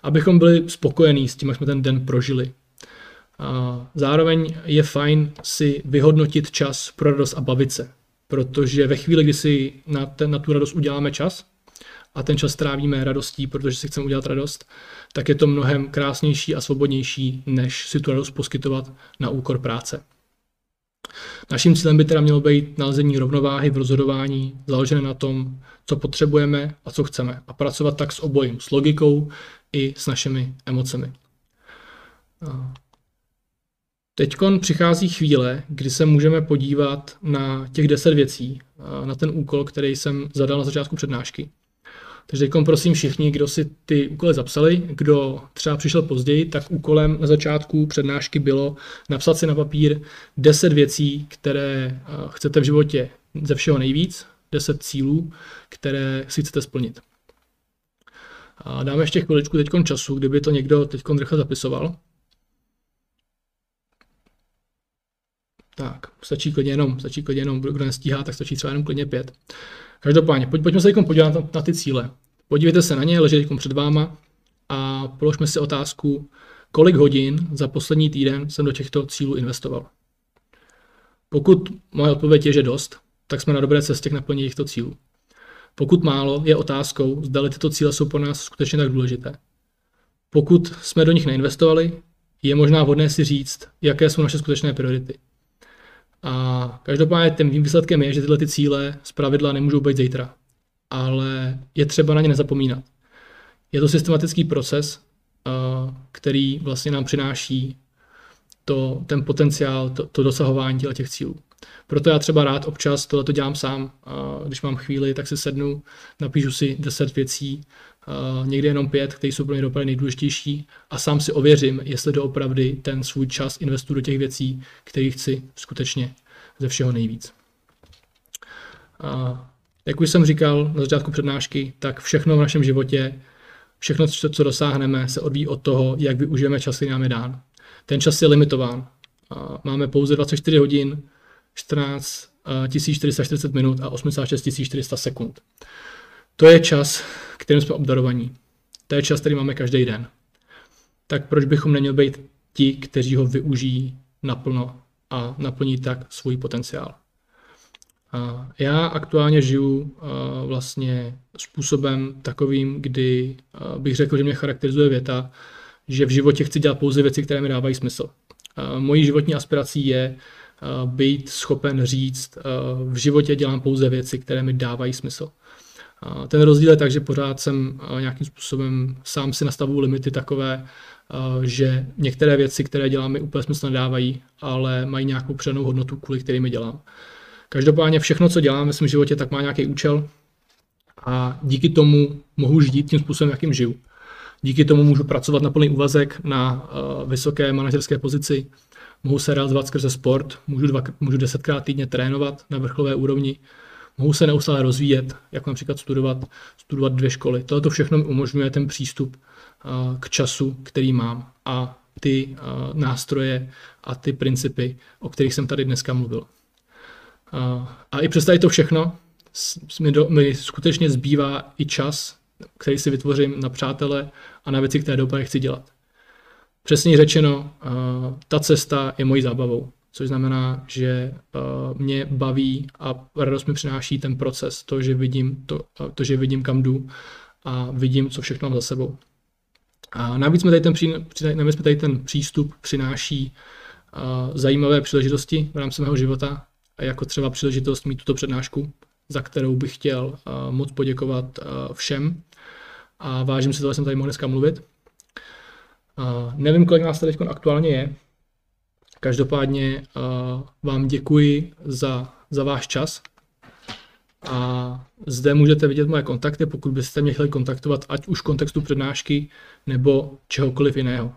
abychom byli spokojení s tím, jak jsme ten den prožili. Zároveň je fajn si vyhodnotit čas pro radost a bavit se, protože ve chvíli, kdy si na, ten, na tu radost uděláme čas a ten čas trávíme radostí, protože si chceme udělat radost, tak je to mnohem krásnější a svobodnější, než si tu radost poskytovat na úkor práce. Naším cílem by teda mělo být nalezení rovnováhy v rozhodování, založené na tom, co potřebujeme a co chceme. A pracovat tak s obojím, s logikou i s našimi emocemi. Teď přichází chvíle, kdy se můžeme podívat na těch 10 věcí, na ten úkol, který jsem zadal na začátku přednášky. Takže teď prosím všichni, kdo si ty úkoly zapsali, kdo třeba přišel později, tak úkolem na začátku přednášky bylo napsat si na papír 10 věcí, které chcete v životě ze všeho nejvíc, 10 cílů, které si chcete splnit. A dáme ještě chviličku teď času, kdyby to někdo teď rychle zapisoval. Tak, stačí klidně jenom, stačí klidně jenom, kdo nestíhá, tak stačí třeba jenom klidně pět. Každopádně, pojď, pojďme se podívat na, na ty cíle. Podívejte se na ně, leží před váma a položme si otázku, kolik hodin za poslední týden jsem do těchto cílů investoval. Pokud moje odpověď je, že dost, tak jsme na dobré cestě k naplnění těchto cílů. Pokud málo, je otázkou, zda tyto cíle jsou pro nás skutečně tak důležité. Pokud jsme do nich neinvestovali, je možná vhodné si říct, jaké jsou naše skutečné priority. A každopádně tím výsledkem je, že tyhle ty cíle z pravidla nemůžou být zítra, ale je třeba na ně nezapomínat. Je to systematický proces, který vlastně nám přináší to, ten potenciál, to, to dosahování těch cílů. Proto já třeba rád občas tohle to dělám sám. Když mám chvíli, tak si sednu, napíšu si 10 věcí, někdy jenom pět, které jsou pro mě opravdu nejdůležitější a sám si ověřím, jestli doopravdy ten svůj čas investuju do těch věcí, které chci skutečně ze všeho nejvíc. Jak už jsem říkal na začátku přednášky, tak všechno v našem životě, všechno, co dosáhneme, se odvíjí od toho, jak využijeme čas, který nám je dán. Ten čas je limitován. Máme pouze 24 hodin, 14 440 minut a 86 400 sekund. To je čas, kterým jsme obdarovaní. To je čas, který máme každý den. Tak proč bychom neměli být ti, kteří ho využijí naplno a naplní tak svůj potenciál? Já aktuálně žiju vlastně způsobem takovým, kdy bych řekl, že mě charakterizuje věta, že v životě chci dělat pouze věci, které mi dávají smysl. Mojí životní aspirací je být schopen říct, v životě dělám pouze věci, které mi dávají smysl. Ten rozdíl je tak, že pořád jsem nějakým způsobem sám si nastavuju limity takové, že některé věci, které dělám, mi úplně smysl nedávají, ale mají nějakou přednou hodnotu, kvůli kterými dělám. Každopádně všechno, co dělám ve svém životě, tak má nějaký účel a díky tomu mohu žít tím způsobem, jakým žiju. Díky tomu můžu pracovat na plný úvazek na vysoké manažerské pozici, mohu se realizovat skrze sport, můžu, dva, můžu desetkrát týdně trénovat na vrcholové úrovni, mohu se neustále rozvíjet, jako například studovat, studovat dvě školy. Tohle to všechno mi umožňuje ten přístup k času, který mám a ty nástroje a ty principy, o kterých jsem tady dneska mluvil. A i přes to všechno mi, do, mi skutečně zbývá i čas, který si vytvořím na přátele a na věci, které dopadne chci dělat. Přesně řečeno, ta cesta je mojí zábavou což znamená, že uh, mě baví a radost mi přináší ten proces, to, že vidím, to, uh, to, že vidím kam jdu a vidím, co všechno mám za sebou. A navíc mi tady ten, tady ten přístup přináší uh, zajímavé příležitosti v rámci mého života, jako třeba příležitost mít tuto přednášku, za kterou bych chtěl moc poděkovat všem a vážím si toho, že jsem tady mohl dneska mluvit. Nevím, kolik nás tady aktuálně je, Každopádně uh, vám děkuji za, za váš čas a zde můžete vidět moje kontakty, pokud byste mě chtěli kontaktovat, ať už v kontextu přednášky nebo čehokoliv jiného.